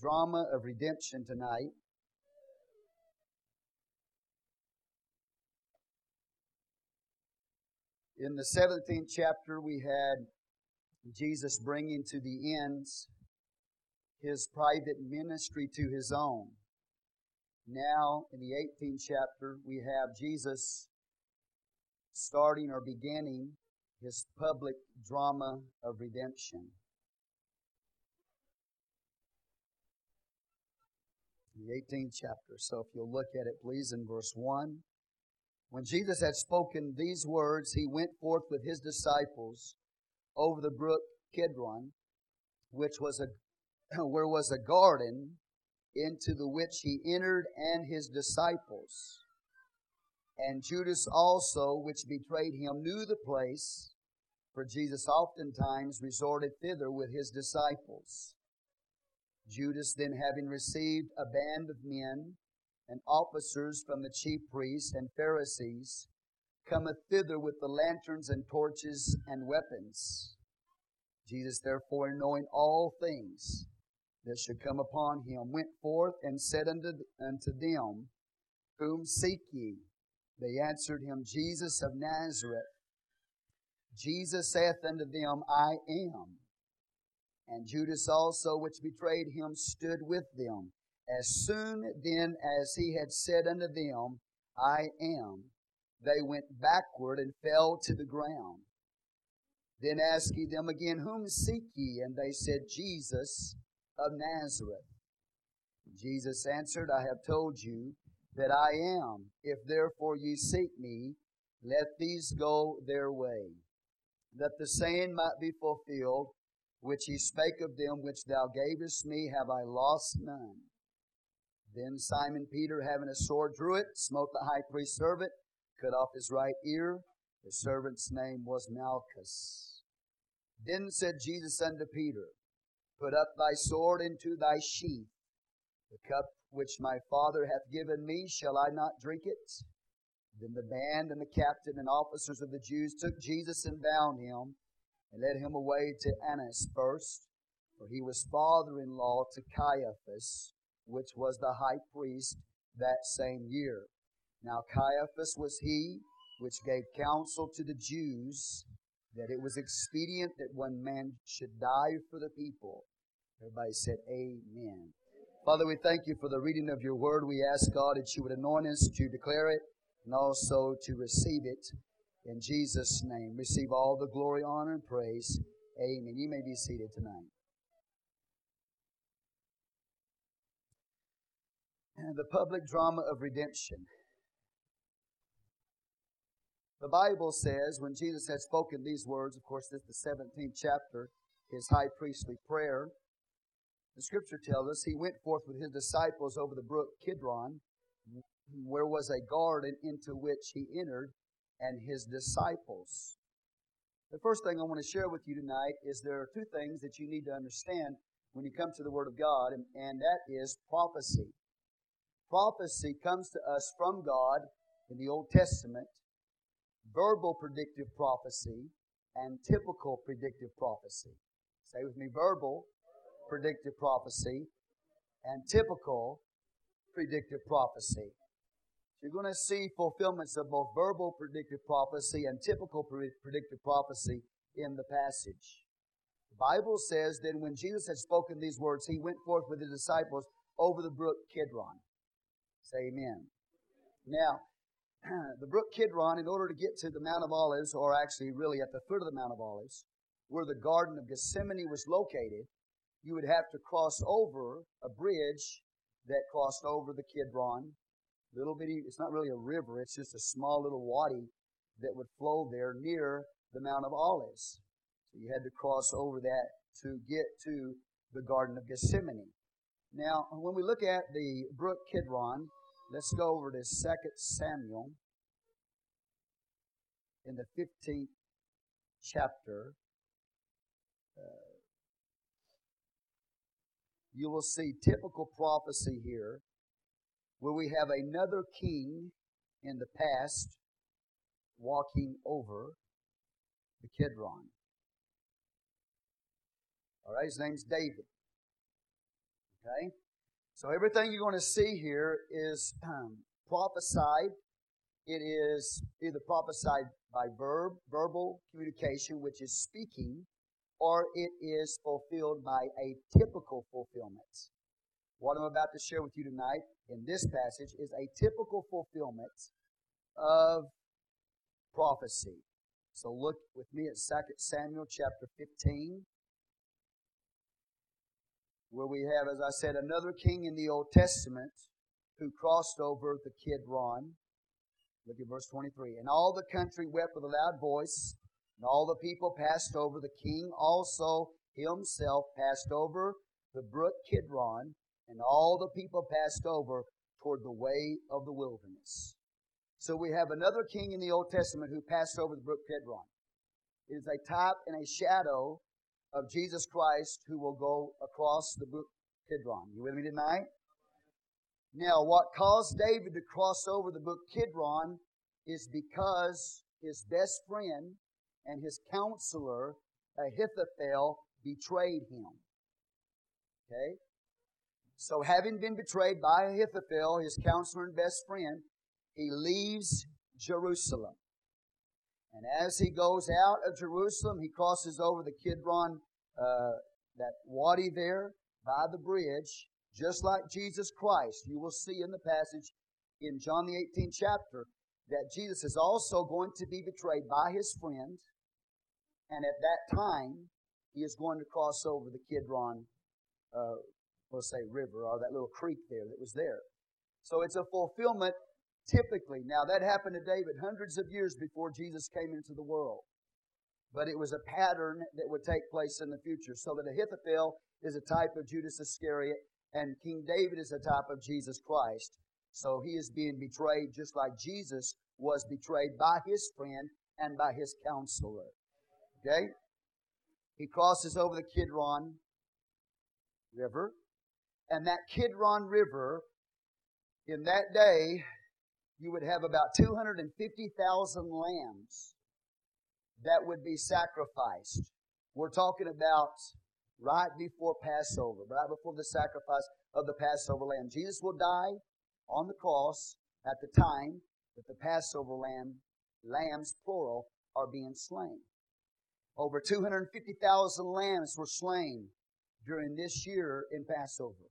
drama of redemption tonight. In the 17th chapter, we had Jesus bringing to the ends his private ministry to his own. Now, in the 18th chapter, we have Jesus starting or beginning his public drama of redemption. The 18th chapter. So if you'll look at it, please, in verse 1. When Jesus had spoken these words, he went forth with his disciples over the brook Kidron, which was a where was a garden, into the which he entered and his disciples. And Judas also, which betrayed him, knew the place, for Jesus oftentimes resorted thither with his disciples. Judas then having received a band of men, and officers from the chief priests and Pharisees cometh thither with the lanterns and torches and weapons. Jesus, therefore, knowing all things that should come upon him, went forth and said unto, unto them, Whom seek ye? They answered him, Jesus of Nazareth. Jesus saith unto them, I am. And Judas also, which betrayed him, stood with them. As soon then as he had said unto them, I am, they went backward and fell to the ground. Then asked he them again, Whom seek ye? And they said, Jesus of Nazareth. Jesus answered, I have told you that I am. If therefore ye seek me, let these go their way, that the saying might be fulfilled, which he spake of them which thou gavest me, have I lost none. Then Simon Peter, having a sword, drew it, smote the high priest's servant, cut off his right ear. The servant's name was Malchus. Then said Jesus unto Peter, Put up thy sword into thy sheath. The cup which my Father hath given me, shall I not drink it? Then the band and the captain and officers of the Jews took Jesus and bound him and led him away to Annas first, for he was father in law to Caiaphas which was the high priest that same year. Now Caiaphas was he which gave counsel to the Jews that it was expedient that one man should die for the people. Everybody said, Amen. Father, we thank you for the reading of your word. We ask God that you would anoint us to declare it and also to receive it. In Jesus' name, receive all the glory, honor, and praise. Amen. You may be seated tonight. and the public drama of redemption. The Bible says when Jesus had spoken these words, of course, this is the 17th chapter, his high priestly prayer. The scripture tells us he went forth with his disciples over the brook Kidron, where was a garden into which he entered, and his disciples. The first thing I want to share with you tonight is there are two things that you need to understand when you come to the Word of God, and, and that is prophecy. Prophecy comes to us from God in the Old Testament, verbal predictive prophecy, and typical predictive prophecy. Say with me verbal predictive prophecy and typical predictive prophecy. You're going to see fulfillments of both verbal predictive prophecy and typical predictive prophecy in the passage. The Bible says that when Jesus had spoken these words, he went forth with his disciples over the brook Kidron. Say amen. Now, the brook Kidron, in order to get to the Mount of Olives, or actually really at the foot of the Mount of Olives, where the Garden of Gethsemane was located, you would have to cross over a bridge that crossed over the Kidron. Little bitty, it's not really a river, it's just a small little wadi that would flow there near the Mount of Olives. So you had to cross over that to get to the Garden of Gethsemane. Now, when we look at the brook Kidron, Let's go over to 2 Samuel in the 15th chapter. Uh, you will see typical prophecy here where we have another king in the past walking over the Kidron. All right, his name's David. Okay? So everything you're going to see here is um, prophesied. It is either prophesied by verb, verbal communication, which is speaking, or it is fulfilled by a typical fulfillment. What I'm about to share with you tonight in this passage is a typical fulfillment of prophecy. So look with me at 2 Samuel chapter 15, where we have, as I said, another king in the Old Testament who crossed over the Kidron. Look at verse 23. And all the country wept with a loud voice, and all the people passed over. The king also himself passed over the brook Kidron, and all the people passed over toward the way of the wilderness. So we have another king in the Old Testament who passed over the brook Kidron. It is a type and a shadow of Jesus Christ who will go across the brook Kidron. You with me tonight? Now, what caused David to cross over the brook Kidron is because his best friend and his counselor, Ahithophel, betrayed him. Okay? So, having been betrayed by Ahithophel, his counselor and best friend, he leaves Jerusalem. And as he goes out of Jerusalem, he crosses over the Kidron, uh, that wadi there by the bridge, just like Jesus Christ. You will see in the passage in John the 18th chapter that Jesus is also going to be betrayed by his friend. And at that time, he is going to cross over the Kidron, uh, let's say, river, or that little creek there that was there. So it's a fulfillment typically. Now, that happened to David hundreds of years before Jesus came into the world. But it was a pattern that would take place in the future. So that Ahithophel is a type of Judas Iscariot, and King David is a type of Jesus Christ. So he is being betrayed just like Jesus was betrayed by his friend and by his counselor. Okay? He crosses over the Kidron River. And that Kidron River, in that day, you would have about 250,000 lambs that would be sacrificed. We're talking about right before Passover, right before the sacrifice of the Passover lamb. Jesus will die on the cross at the time that the Passover lamb, lambs plural, are being slain. Over 250,000 lambs were slain during this year in Passover.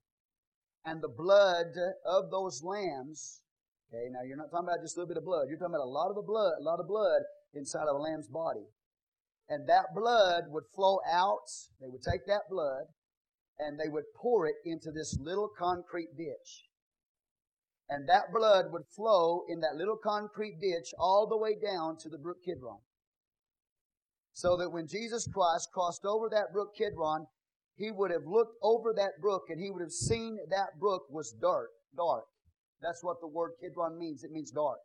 And the blood of those lambs Okay, now you're not talking about just a little bit of blood. You're talking about a lot of the blood, a lot of blood inside of a lamb's body. And that blood would flow out. They would take that blood and they would pour it into this little concrete ditch. And that blood would flow in that little concrete ditch all the way down to the brook Kidron. So that when Jesus Christ crossed over that brook Kidron, he would have looked over that brook and he would have seen that brook was dark, dark. That's what the word Kidron means. It means dark.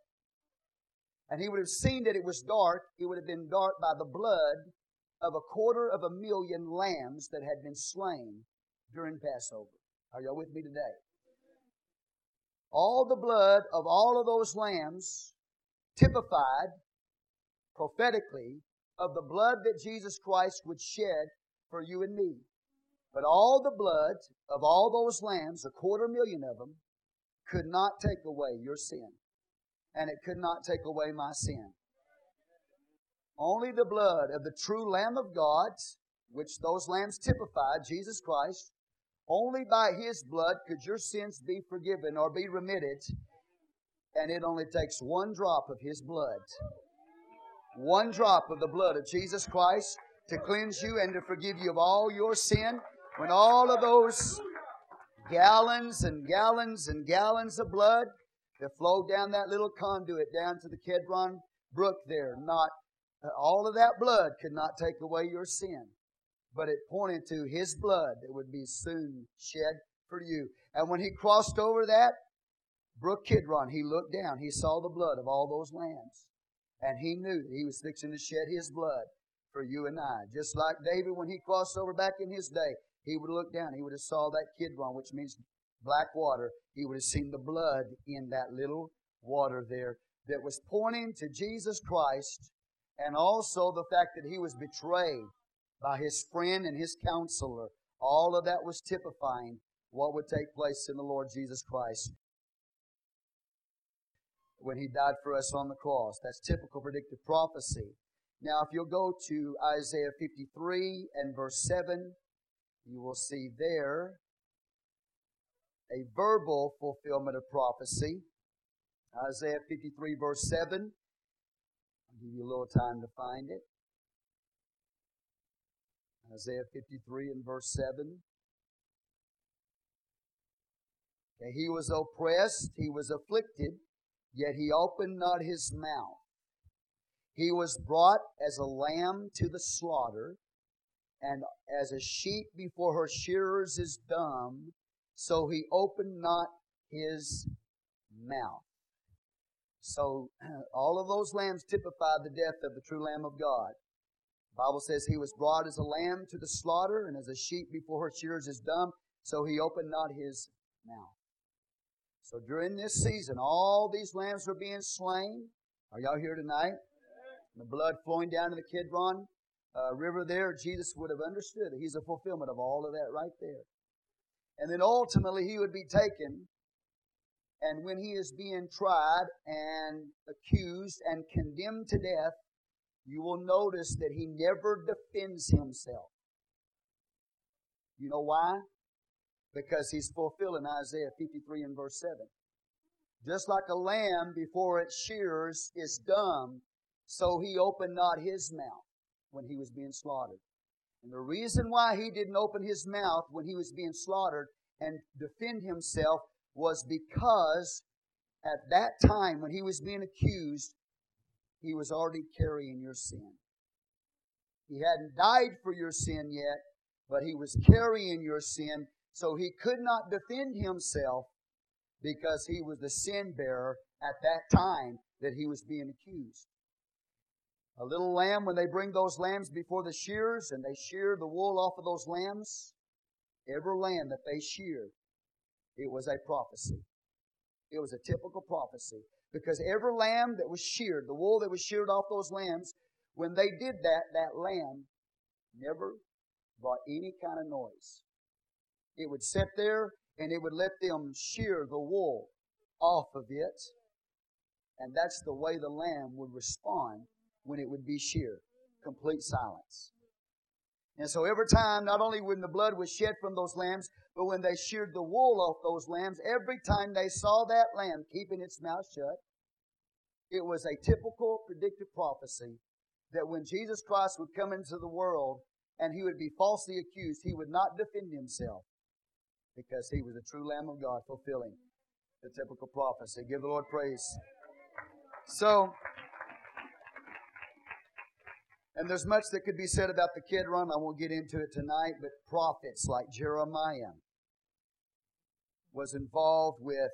And he would have seen that it was dark. It would have been dark by the blood of a quarter of a million lambs that had been slain during Passover. Are y'all with me today? All the blood of all of those lambs typified prophetically of the blood that Jesus Christ would shed for you and me. But all the blood of all those lambs, a quarter million of them, could not take away your sin. And it could not take away my sin. Only the blood of the true Lamb of God, which those lambs typified, Jesus Christ, only by His blood could your sins be forgiven or be remitted. And it only takes one drop of His blood. One drop of the blood of Jesus Christ to cleanse you and to forgive you of all your sin. When all of those gallons and gallons and gallons of blood that flowed down that little conduit down to the Kidron Brook there. Not uh, all of that blood could not take away your sin, but it pointed to His blood that would be soon shed for you. And when He crossed over that Brook Kidron, He looked down. He saw the blood of all those lambs, and He knew that He was fixing to shed His blood for you and I. Just like David when he crossed over back in his day, he would have looked down. He would have saw that Kidron, which means black water. He would have seen the blood in that little water there that was pointing to Jesus Christ and also the fact that he was betrayed by his friend and his counselor. All of that was typifying what would take place in the Lord Jesus Christ when He died for us on the cross. That's typical predictive prophecy. Now, if you'll go to Isaiah 53 and verse 7, you will see there a verbal fulfillment of prophecy. Isaiah 53, verse 7. I'll give you a little time to find it. Isaiah 53 and verse 7. Okay, he was oppressed, he was afflicted, yet he opened not his mouth. He was brought as a lamb to the slaughter, and as a sheep before her shearers is dumb, so he opened not his mouth. So all of those lambs typify the death of the true Lamb of God. The Bible says he was brought as a lamb to the slaughter, and as a sheep before her shearers is dumb, so he opened not his mouth. So during this season, all these lambs were being slain. Are y'all here tonight? The blood flowing down to the Kidron uh, River there, Jesus would have understood. He's a fulfillment of all of that right there. And then ultimately he would be taken, and when he is being tried and accused and condemned to death, you will notice that he never defends himself. You know why? Because he's fulfilling Isaiah 53 and verse 7. Just like a lamb before its shears is dumb, so he opened not his mouth when he was being slaughtered. And the reason why he didn't open his mouth when he was being slaughtered and defend himself was because at that time when he was being accused, he was already carrying your sin. He hadn't died for your sin yet, but he was carrying your sin, so he could not defend himself because he was the sin bearer at that time that he was being accused. A little lamb, when they bring those lambs before the shearers and they shear the wool off of those lambs, every lamb that they sheared, it was a prophecy. It was a typical prophecy. Because every lamb that was sheared, the wool that was sheared off those lambs, when they did that, that lamb never brought any kind of noise. It would sit there and it would let them shear the wool off of it. And that's the way the lamb would respond when it would be sheer, complete silence. And so every time, not only when the blood was shed from those lambs, but when they sheared the wool off those lambs, every time they saw that lamb keeping its mouth shut, it was a typical predictive prophecy that when Jesus Christ would come into the world and he would be falsely accused, he would not defend himself because he was the true Lamb of God fulfilling the typical prophecy. Give the Lord praise. So, and there's much that could be said about the Kidron. I won't get into it tonight, but prophets like Jeremiah was involved with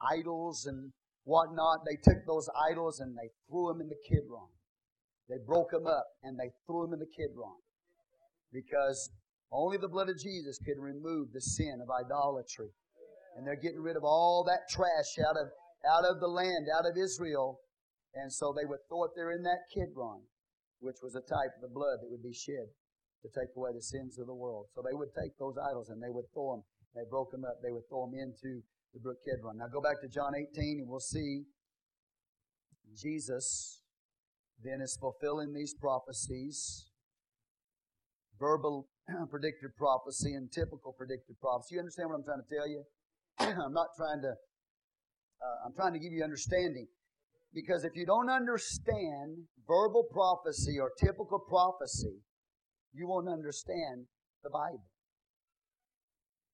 idols and whatnot. They took those idols and they threw them in the Kidron. They broke them up and they threw them in the Kidron because only the blood of Jesus could remove the sin of idolatry. And they're getting rid of all that trash out of out of the land, out of Israel. And so they would throw it there in that Kidron which was a type of the blood that would be shed to take away the sins of the world. So they would take those idols and they would throw them. They broke them up. They would throw them into the brook Kidron. Now go back to John 18 and we'll see Jesus then is fulfilling these prophecies. Verbal predicted prophecy and typical predicted prophecy. You understand what I'm trying to tell you? I'm not trying to, uh, I'm trying to give you understanding. Because if you don't understand verbal prophecy or typical prophecy, you won't understand the Bible.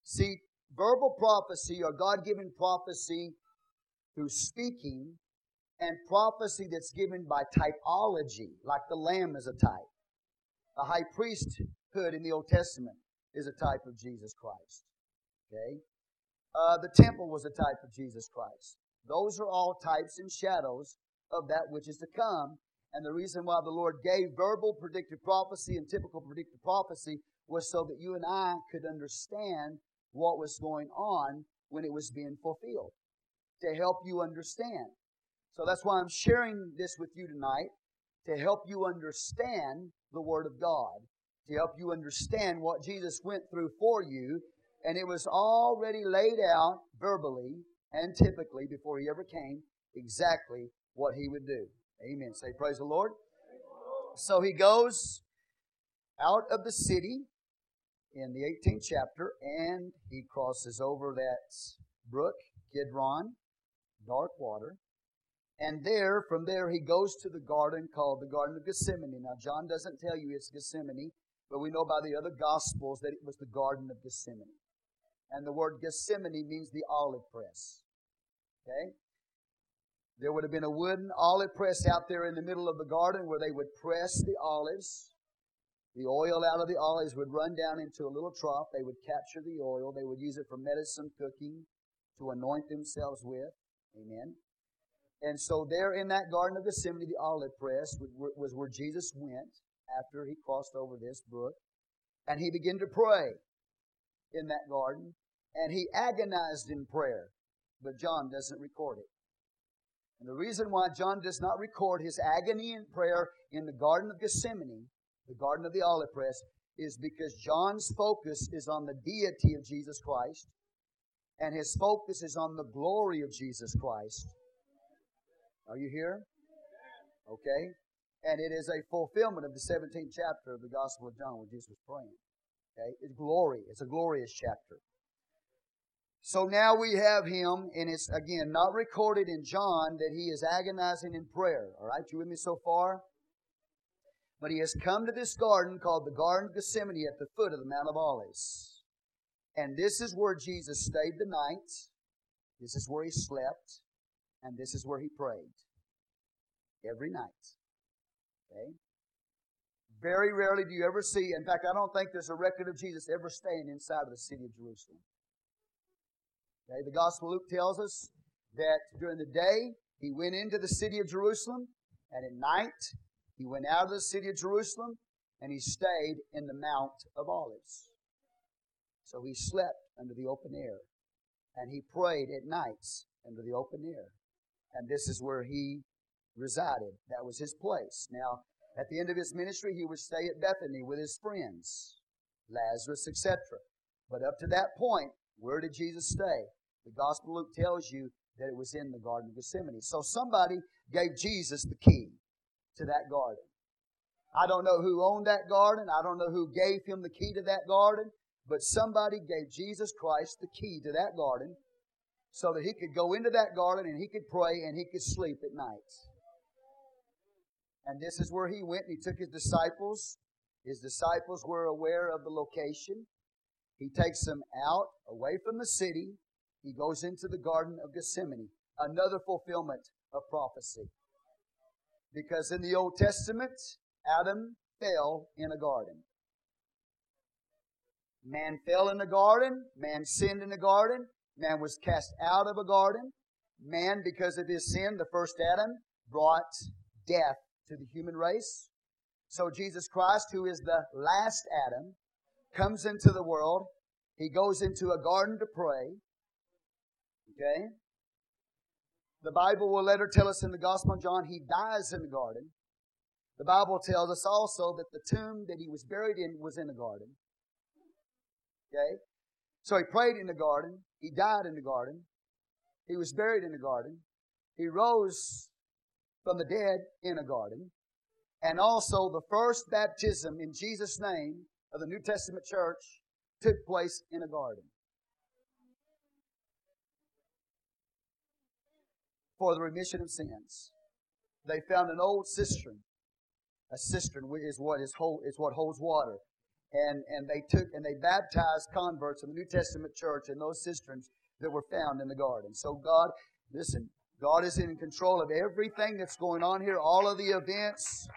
See, verbal prophecy or God given prophecy through speaking and prophecy that's given by typology, like the lamb is a type. The high priesthood in the Old Testament is a type of Jesus Christ. Okay? Uh, the temple was a type of Jesus Christ. Those are all types and shadows of that which is to come. And the reason why the Lord gave verbal predictive prophecy and typical predictive prophecy was so that you and I could understand what was going on when it was being fulfilled, to help you understand. So that's why I'm sharing this with you tonight, to help you understand the Word of God, to help you understand what Jesus went through for you, And it was already laid out verbally and typically before he ever came exactly what he would do. Amen. Say, Praise the Lord. So he goes out of the city in the 18th chapter and he crosses over that brook, Kidron, dark water. And there, from there, he goes to the garden called the Garden of Gethsemane. Now, John doesn't tell you it's Gethsemane, but we know by the other Gospels that it was the Garden of Gethsemane. And the word Gethsemane means the olive press. Okay? There would have been a wooden olive press out there in the middle of the garden where they would press the olives. The oil out of the olives would run down into a little trough. They would capture the oil. They would use it for medicine cooking to anoint themselves with. Amen. And so there in that Garden of Gethsemane, the olive press was where Jesus went after he crossed over this brook. And he began to pray in that garden. And he agonized in prayer. But John doesn't record it. And the reason why John does not record his agony in prayer in the Garden of Gethsemane, the Garden of the Olive Press, is because John's focus is on the deity of Jesus Christ, and his focus is on the glory of Jesus Christ. Are you here? Okay? And it is a fulfillment of the 17th chapter of the Gospel of John where Jesus was praying. Okay? It's glory. It's a glorious chapter. So now we have him, and it's again not recorded in John that he is agonizing in prayer. All right, you with me so far? But he has come to this garden called the Garden of Gethsemane at the foot of the Mount of Olives. And this is where Jesus stayed the night. This is where he slept. And this is where he prayed. Every night. Okay? Very rarely do you ever see, in fact, I don't think there's a record of Jesus ever staying inside of the city of Jerusalem. Okay, the Gospel Luke tells us that during the day he went into the city of Jerusalem, and at night he went out of the city of Jerusalem and he stayed in the Mount of Olives. So he slept under the open air, and he prayed at nights under the open air. And this is where he resided. That was his place. Now, at the end of his ministry, he would stay at Bethany with his friends, Lazarus, etc. But up to that point, where did Jesus stay? The Gospel of Luke tells you that it was in the Garden of Gethsemane. So somebody gave Jesus the key to that garden. I don't know who owned that garden. I don't know who gave him the key to that garden. But somebody gave Jesus Christ the key to that garden so that he could go into that garden and he could pray and he could sleep at night. And this is where he went and he took his disciples. His disciples were aware of the location. He takes them out away from the city he goes into the Garden of Gethsemane, another fulfillment of prophecy. Because in the Old Testament, Adam fell in a garden. Man fell in the garden, man sinned in the garden, man was cast out of a garden. Man, because of his sin, the first Adam, brought death to the human race. So Jesus Christ, who is the last Adam, comes into the world. He goes into a garden to pray. Okay? The Bible will later tell us in the Gospel of John he dies in the garden. The Bible tells us also that the tomb that he was buried in was in the garden. Okay? So he prayed in the garden. He died in the garden. He was buried in the garden. He rose from the dead in a garden. And also the first baptism in Jesus' name of the New Testament church took place in a garden. for the remission of sins. They found an old cistern. A cistern is what is, hold, is what holds water. And, and they took and they baptized converts in the New Testament church in those cisterns that were found in the garden. So God, listen, God is in control of everything that's going on here, all of the events.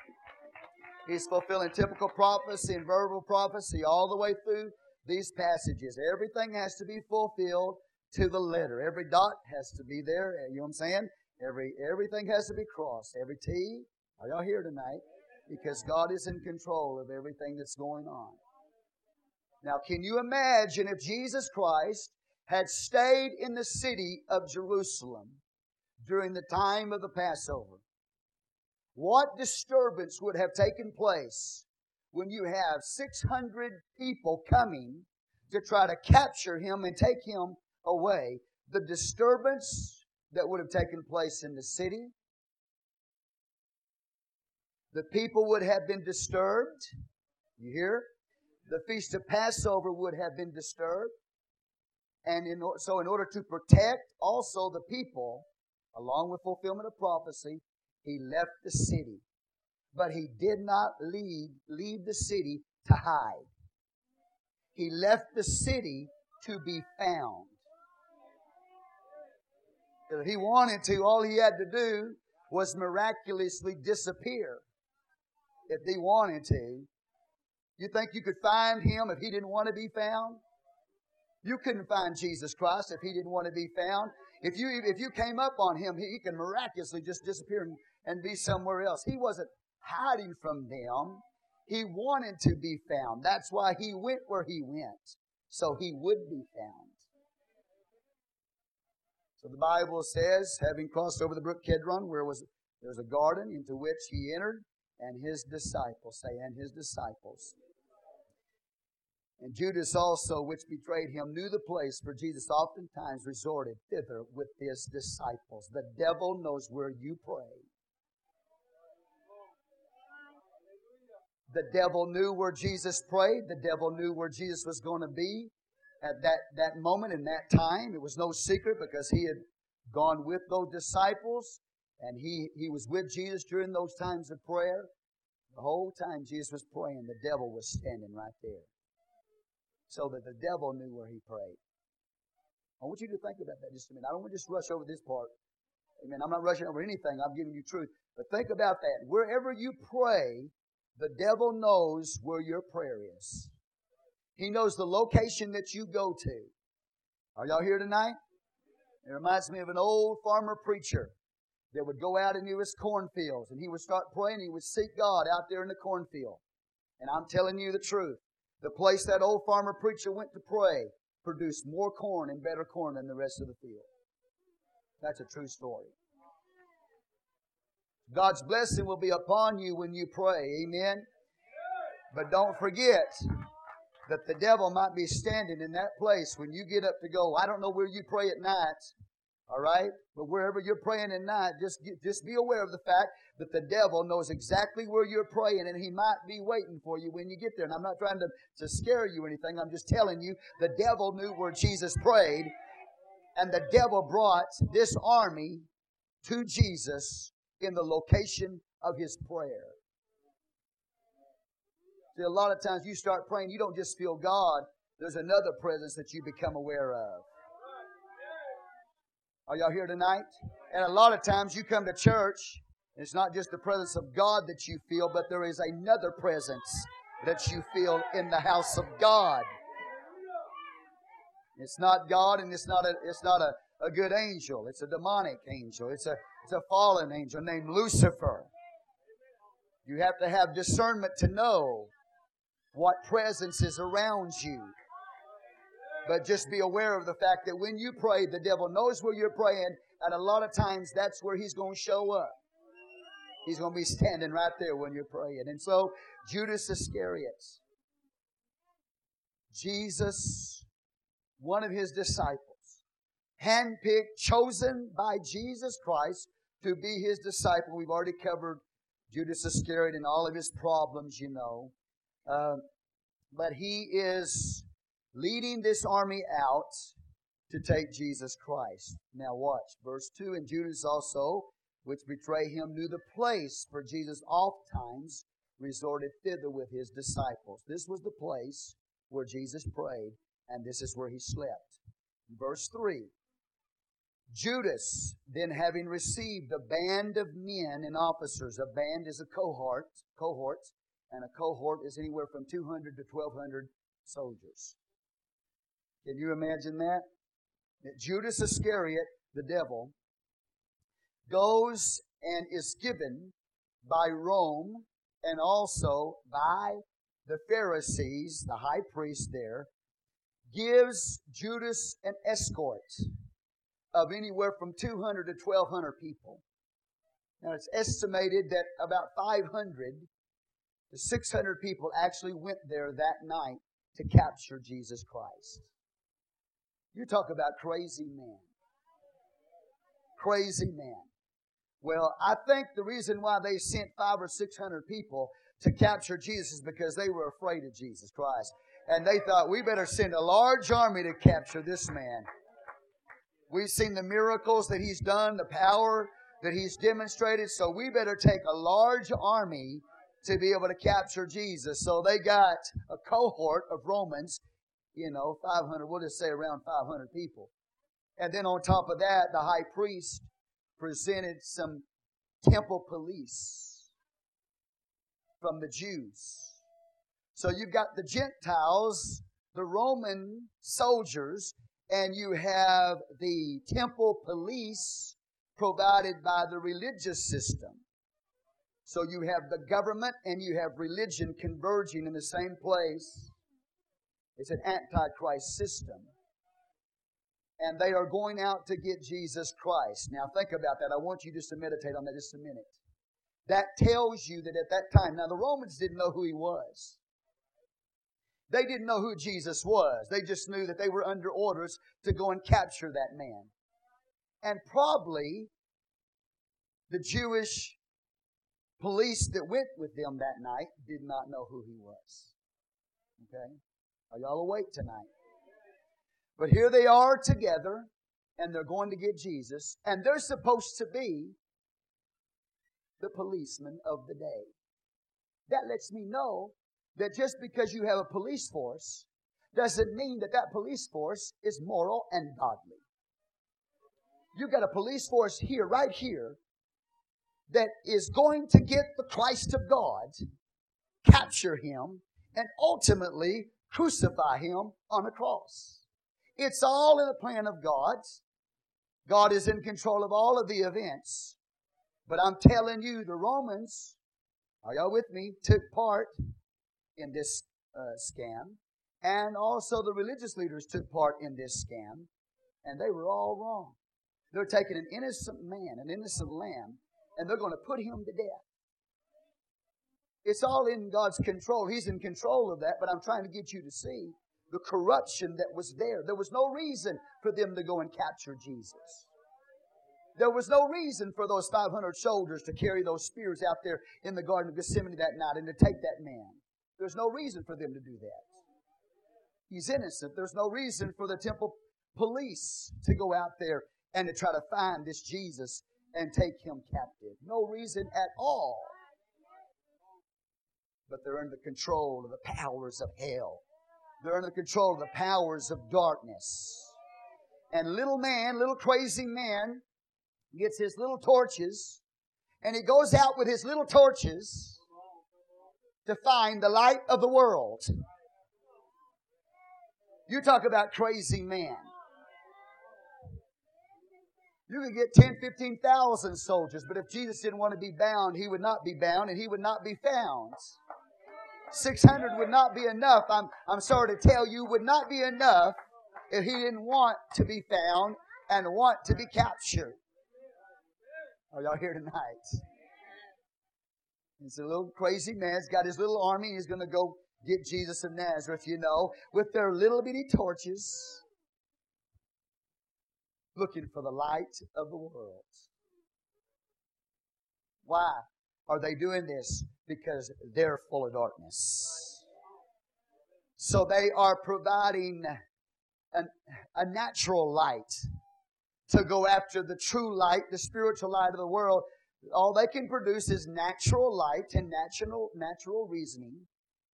He's fulfilling typical prophecy and verbal prophecy all the way through these passages. Everything has to be fulfilled to the letter. Every dot has to be there. Eh, you know what I'm saying? Every everything has to be crossed. Every T. Are y'all here tonight? Because God is in control of everything that's going on. Now, can you imagine if Jesus Christ had stayed in the city of Jerusalem during the time of the Passover? What disturbance would have taken place when you have 600 people coming to try to capture him and take him away. The disturbance that would have taken place in the city, the people would have been disturbed. You hear? The feast of Passover would have been disturbed. And in, so, in order to protect also the people, along with fulfillment of prophecy, he left the city. But he did not leave, leave the city to hide. He left the city to be found. If he wanted to, all he had to do was miraculously disappear. If he wanted to. You think you could find him if he didn't want to be found? You couldn't find Jesus Christ if he didn't want to be found. If you, if you came up on him, he, he can miraculously just disappear and, and be somewhere else. He wasn't hiding from them. He wanted to be found. That's why he went where he went, so he would be found. So the Bible says, having crossed over the brook Kidron, where was there was a garden into which he entered, and his disciples say, and his disciples. And Judas also, which betrayed him, knew the place, for Jesus oftentimes resorted thither with his disciples. The devil knows where you pray. The devil knew where Jesus prayed. The devil knew where Jesus was going to be at that, that moment in that time. It was no secret because he had gone with those disciples and he, he was with Jesus during those times of prayer. The whole time Jesus was praying, the devil was standing right there so that the devil knew where he prayed. I want you to think about that just a minute. I don't want to just rush over this part. Amen. I'm not rushing over anything. I'm giving you truth. But think about that. Wherever you pray, the devil knows where your prayer is. He knows the location that you go to. Are y'all here tonight? It reminds me of an old farmer preacher that would go out into his cornfields and he would start praying. He would seek God out there in the cornfield. And I'm telling you the truth. The place that old farmer preacher went to pray produced more corn and better corn than the rest of the field. That's a true story. God's blessing will be upon you when you pray. Amen. But don't forget that the devil might be standing in that place when you get up to go. I don't know where you pray at night. All right? But wherever you're praying at night, just, just be aware of the fact that the devil knows exactly where you're praying and he might be waiting for you when you get there. And I'm not trying to, to scare you or anything. I'm just telling you the devil knew where Jesus prayed and the devil brought this army to Jesus in the location of his prayer. See, a lot of times you start praying, you don't just feel God. There's another presence that you become aware of. Are y'all here tonight? And a lot of times you come to church, it's not just the presence of God that you feel, but there is another presence that you feel in the house of God. It's not God and it's not a, it's not a, a good angel. It's a demonic angel. It's a, it's a fallen angel named Lucifer. You have to have discernment to know what presence is around you. But just be aware of the fact that when you pray, the devil knows where you're praying, and a lot of times that's where he's going to show up. He's going to be standing right there when you're praying. And so, Judas Iscariot, Jesus, one of his disciples, handpicked, chosen by Jesus Christ to be his disciple. We've already covered Judas Iscariot and all of his problems, you know. Uh, but he is leading this army out to take Jesus Christ. Now watch, verse 2, and Judas also, which betray him, knew the place, for Jesus oft times resorted thither with his disciples. This was the place where Jesus prayed, and this is where he slept. Verse 3, Judas, then having received a band of men and officers, a band is a cohort, cohort, and a cohort is anywhere from 200 to 1200 soldiers. Can you imagine that? That Judas Iscariot, the devil, goes and is given by Rome and also by the Pharisees, the high priest there, gives Judas an escort of anywhere from 200 to 1,200 people. Now it's estimated that about 500 to 600 people actually went there that night to capture Jesus Christ. You talk about crazy men. Crazy men. Well, I think the reason why they sent five or six hundred people to capture Jesus is because they were afraid of Jesus Christ. And they thought, we better send a large army to capture this man. We've seen the miracles that he's done, the power that he's demonstrated, so we better take a large army to be able to capture Jesus. So they got a cohort of Romans, you know, 500, we'll just say around 500 people. And then on top of that, the high priest presented some temple police from the Jews. So you've got the Gentiles, the Roman soldiers, and you have the temple police provided by the religious system. So you have the government and you have religion converging in the same place. It's an antichrist system. And they are going out to get Jesus Christ. Now think about that. I want you just to meditate on that just a minute. That tells you that at that time, now the Romans didn't know who he was. They didn't know who Jesus was. They just knew that they were under orders to go and capture that man. And probably the Jewish police that went with them that night did not know who he was. Okay? Are y'all awake tonight? But here they are together, and they're going to get Jesus, and they're supposed to be the policemen of the day. That lets me know that just because you have a police force doesn't mean that that police force is moral and godly. You've got a police force here, right here, that is going to get the Christ of God, capture him, and ultimately crucify him on a cross. It's all in the plan of God. God is in control of all of the events. But I'm telling you, the Romans, are y'all with me, took part in this uh, scam. And also the religious leaders took part in this scam. And they were all wrong. They're taking an innocent man, an innocent lamb, and they're going to put him to death. It's all in God's control. He's in control of that, but I'm trying to get you to see the corruption that was there. There was no reason for them to go and capture Jesus. There was no reason for those 500 soldiers to carry those spears out there in the Garden of Gethsemane that night and to take that man. There's no reason for them to do that. He's innocent. There's no reason for the temple police to go out there and to try to find this Jesus and take him captive. No reason at all. But they're under the control of the powers of hell. They're under the control of the powers of darkness. And little man, little crazy man, gets his little torches and he goes out with his little torches to find the light of the world. You talk about crazy man. You could get 10, 15,000 soldiers, but if Jesus didn't want to be bound, he would not be bound and he would not be found. 600 would not be enough. I'm, I'm sorry to tell you, would not be enough if he didn't want to be found and want to be captured. Are y'all here tonight? He's a little crazy man. He's got his little army. He's going to go get Jesus of Nazareth, you know, with their little bitty torches, looking for the light of the world. Why are they doing this? Because they're full of darkness. So they are providing an, a natural light to go after the true light, the spiritual light of the world all they can produce is natural light and natural, natural reasoning.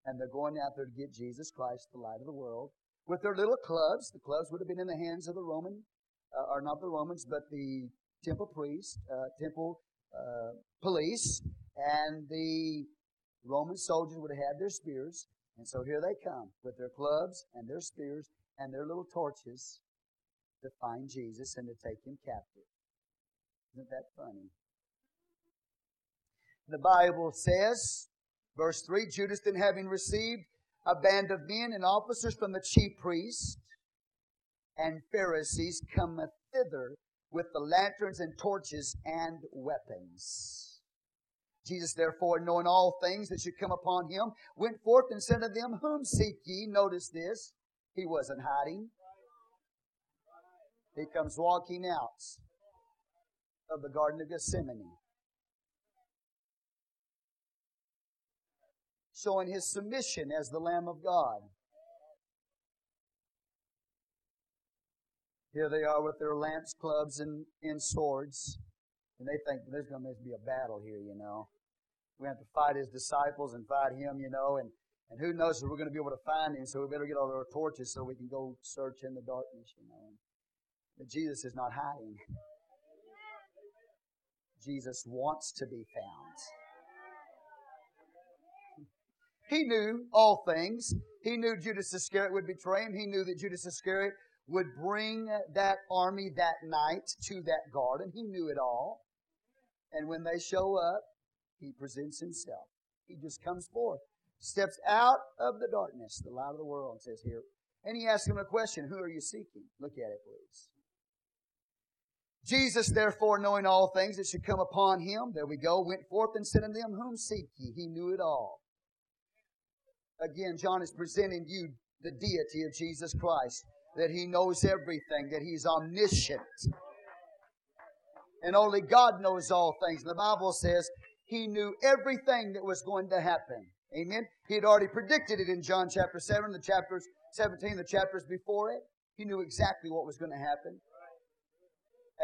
And they're going out there to get Jesus Christ, the light of the world, with their little clubs. The clubs would have been in the hands of the Roman, uh, or not the Romans, but the temple priest, uh, temple uh, police, and the Roman soldiers would have had their spears. And so here they come with their clubs and their spears and their little torches to find Jesus and to take him captive. Isn't that funny? The Bible says, verse 3 Judas then having received a band of men and officers from the chief priests and Pharisees cometh thither with the lanterns and torches and weapons. Jesus, therefore, knowing all things that should come upon him, went forth and said to them, Whom seek ye? Notice this. He wasn't hiding. He comes walking out of the Garden of Gethsemane. Showing his submission as the Lamb of God. Here they are with their lamps, clubs, and, and swords. And they think there's going to be a battle here, you know. We have to fight his disciples and fight him, you know, and, and who knows if we're going to be able to find him, so we better get all our torches so we can go search in the darkness, you know. But Jesus is not hiding. Jesus wants to be found. He knew all things. He knew Judas Iscariot would betray him. He knew that Judas Iscariot would bring that army that night to that garden. He knew it all. And when they show up, he presents himself. He just comes forth, steps out of the darkness, the light of the world, and says here. And he asks him a question Who are you seeking? Look at it, please. Jesus, therefore, knowing all things that should come upon him, there we go, went forth and said unto them, Whom seek ye? He knew it all. Again, John is presenting you the deity of Jesus Christ, that he knows everything, that he's omniscient. And only God knows all things. And the Bible says he knew everything that was going to happen. Amen. He had already predicted it in John chapter 7, the chapters 17, the chapters before it. He knew exactly what was going to happen.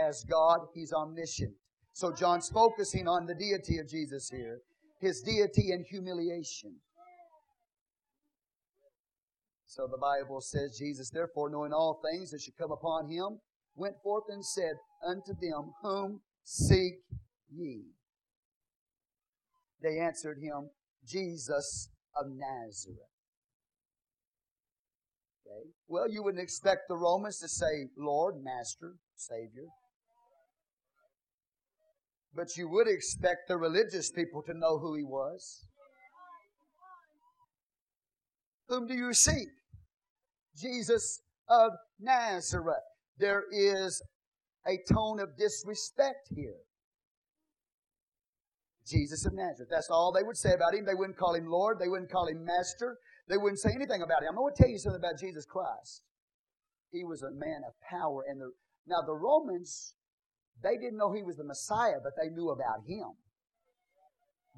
As God, He's omniscient. So John's focusing on the deity of Jesus here, His deity and humiliation. So the Bible says, Jesus, therefore, knowing all things that should come upon him, went forth and said unto them, Whom seek ye? They answered him, Jesus of Nazareth. Okay. Well, you wouldn't expect the Romans to say, Lord, Master, Savior. But you would expect the religious people to know who he was. Whom do you seek? Jesus of Nazareth. There is a tone of disrespect here. Jesus of Nazareth. That's all they would say about him. They wouldn't call him Lord. They wouldn't call him Master. They wouldn't say anything about him. I'm going to tell you something about Jesus Christ. He was a man of power. And the, now the Romans, they didn't know he was the Messiah, but they knew about him.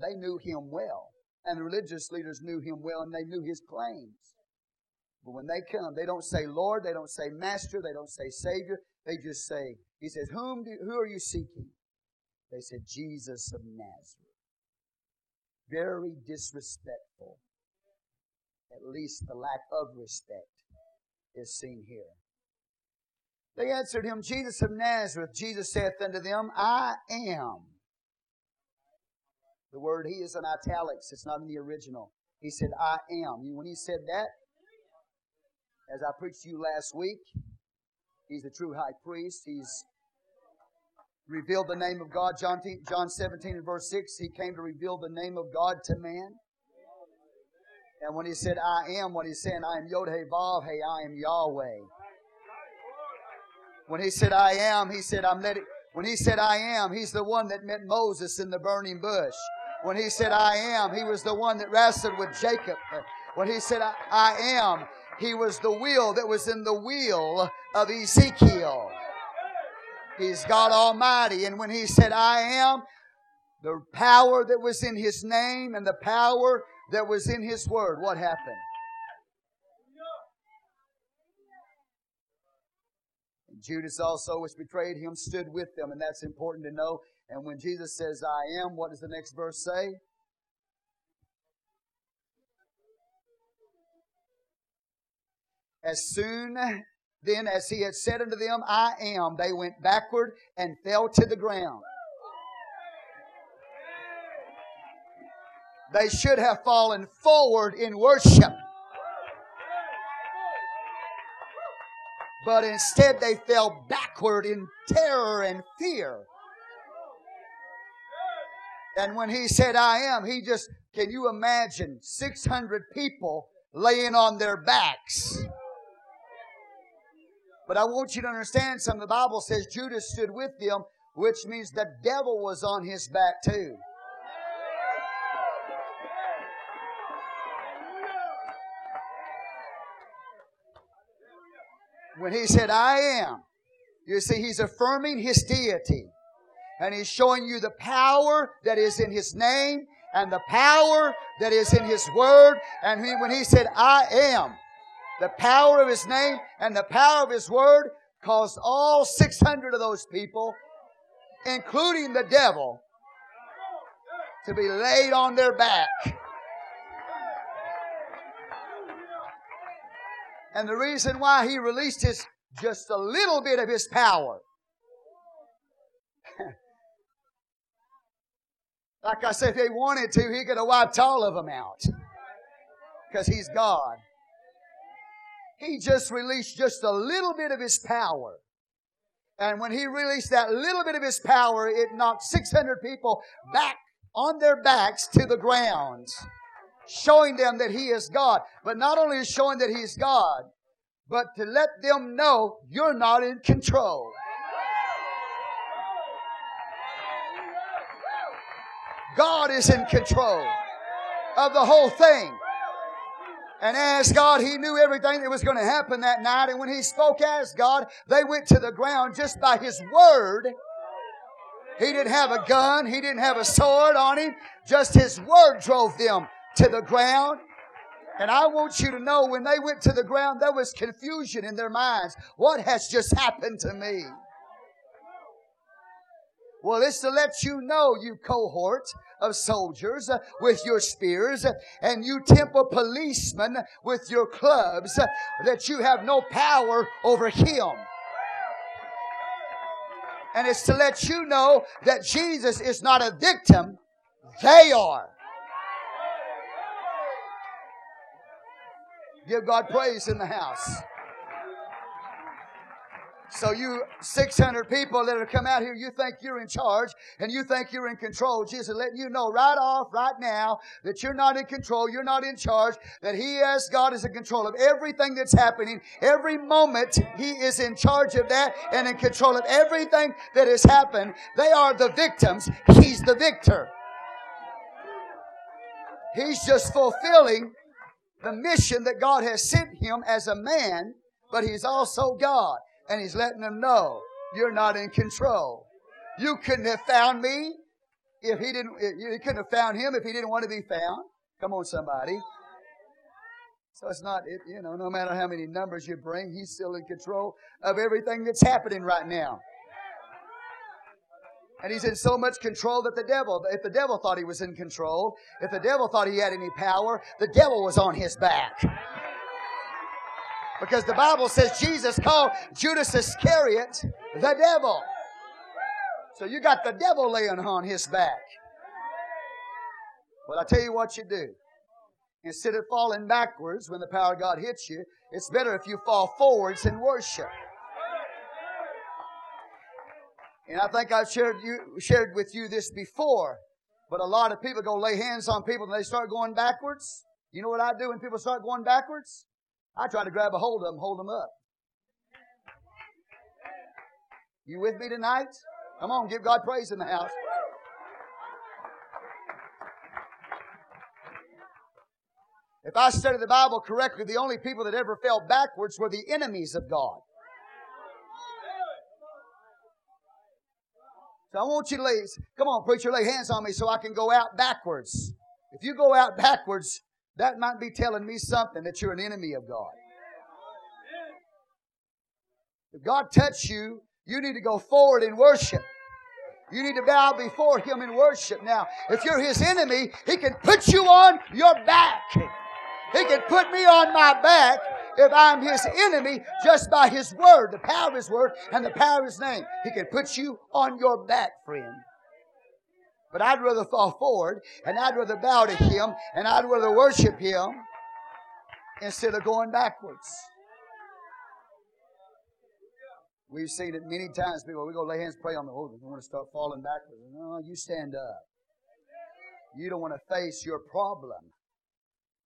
They knew him well. And the religious leaders knew him well and they knew his claims. But when they come, they don't say Lord, they don't say Master, they don't say Savior. They just say, He says, Whom do, who are you seeking? They said, Jesus of Nazareth. Very disrespectful. At least the lack of respect is seen here. They answered him, Jesus of Nazareth. Jesus saith unto them, I am. The word he is in italics, it's not in the original. He said, I am. When he said that, as I preached to you last week, he's the true high priest. He's revealed the name of God. John, John 17 and verse 6, he came to reveal the name of God to man. And when he said, I am, what he's saying, I am Yod He Vav, hey, I am Yahweh. When he said, I am, he said, I'm letting, when he said, I am, he's the one that met Moses in the burning bush. When he said, I am, he was the one that wrestled with Jacob. When he said, I, I am, he was the wheel that was in the wheel of Ezekiel. He's God Almighty. And when He said, I am, the power that was in His name and the power that was in His word, what happened? Judas also, which betrayed Him, stood with them. And that's important to know. And when Jesus says, I am, what does the next verse say? As soon then as he had said unto them, I am, they went backward and fell to the ground. They should have fallen forward in worship. But instead they fell backward in terror and fear. And when he said, I am, he just, can you imagine 600 people laying on their backs? But I want you to understand something. The Bible says Judas stood with them, which means the devil was on his back too. When he said, I am, you see, he's affirming his deity. And he's showing you the power that is in his name and the power that is in his word. And he, when he said, I am, the power of his name and the power of his word caused all 600 of those people, including the devil, to be laid on their back. And the reason why he released his just a little bit of his power. like I said, if he wanted to, he could have wiped all of them out. Because he's God. He just released just a little bit of his power. And when he released that little bit of his power, it knocked 600 people back on their backs to the ground, showing them that he is God. But not only is showing that he's God, but to let them know you're not in control. God is in control of the whole thing. And as God, He knew everything that was going to happen that night. And when He spoke as God, they went to the ground just by His word. He didn't have a gun. He didn't have a sword on him. Just His word drove them to the ground. And I want you to know when they went to the ground, there was confusion in their minds. What has just happened to me? Well, it's to let you know, you cohort of soldiers uh, with your spears uh, and you temple policemen with your clubs uh, that you have no power over him. And it's to let you know that Jesus is not a victim, they are. Give God praise in the house. So you 600 people that have come out here, you think you're in charge and you think you're in control. Jesus letting you know right off, right now, that you're not in control, you're not in charge, that He as God is in control of everything that's happening. Every moment He is in charge of that and in control of everything that has happened. They are the victims. He's the victor. He's just fulfilling the mission that God has sent him as a man, but he's also God and he's letting them know you're not in control. You couldn't have found me if he didn't, you couldn't have found him if he didn't want to be found. Come on, somebody. So it's not, it, you know, no matter how many numbers you bring, he's still in control of everything that's happening right now. And he's in so much control that the devil, if the devil thought he was in control, if the devil thought he had any power, the devil was on his back. Because the Bible says Jesus called Judas Iscariot the devil. So you got the devil laying on his back. But I tell you what you do. Instead of falling backwards when the power of God hits you, it's better if you fall forwards in worship. And I think I've shared, you, shared with you this before, but a lot of people go lay hands on people and they start going backwards. You know what I do when people start going backwards? I try to grab a hold of them, hold them up. You with me tonight? Come on, give God praise in the house. If I study the Bible correctly, the only people that ever fell backwards were the enemies of God. So I want you to lay, come on, preacher, lay hands on me so I can go out backwards. If you go out backwards, that might be telling me something that you're an enemy of God. If God touched you, you need to go forward in worship. You need to bow before Him in worship. Now, if you're His enemy, He can put you on your back. He can put me on my back if I'm His enemy just by His word, the power of His word and the power of His name. He can put you on your back, friend. But I'd rather fall forward and I'd rather bow to Him and I'd rather worship Him instead of going backwards. We've seen it many times. People, we go lay hands, pray on the Lord. We want to start falling backwards. No, you stand up. You don't want to face your problem.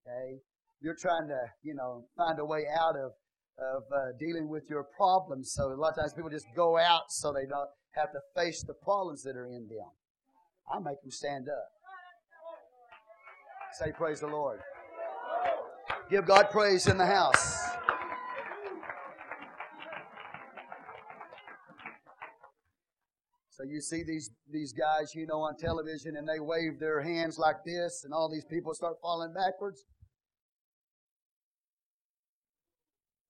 Okay? You're trying to, you know, find a way out of, of uh, dealing with your problems. So a lot of times people just go out so they don't have to face the problems that are in them. I make them stand up. Say praise the Lord. Give God praise in the house. So you see these, these guys, you know, on television, and they wave their hands like this, and all these people start falling backwards.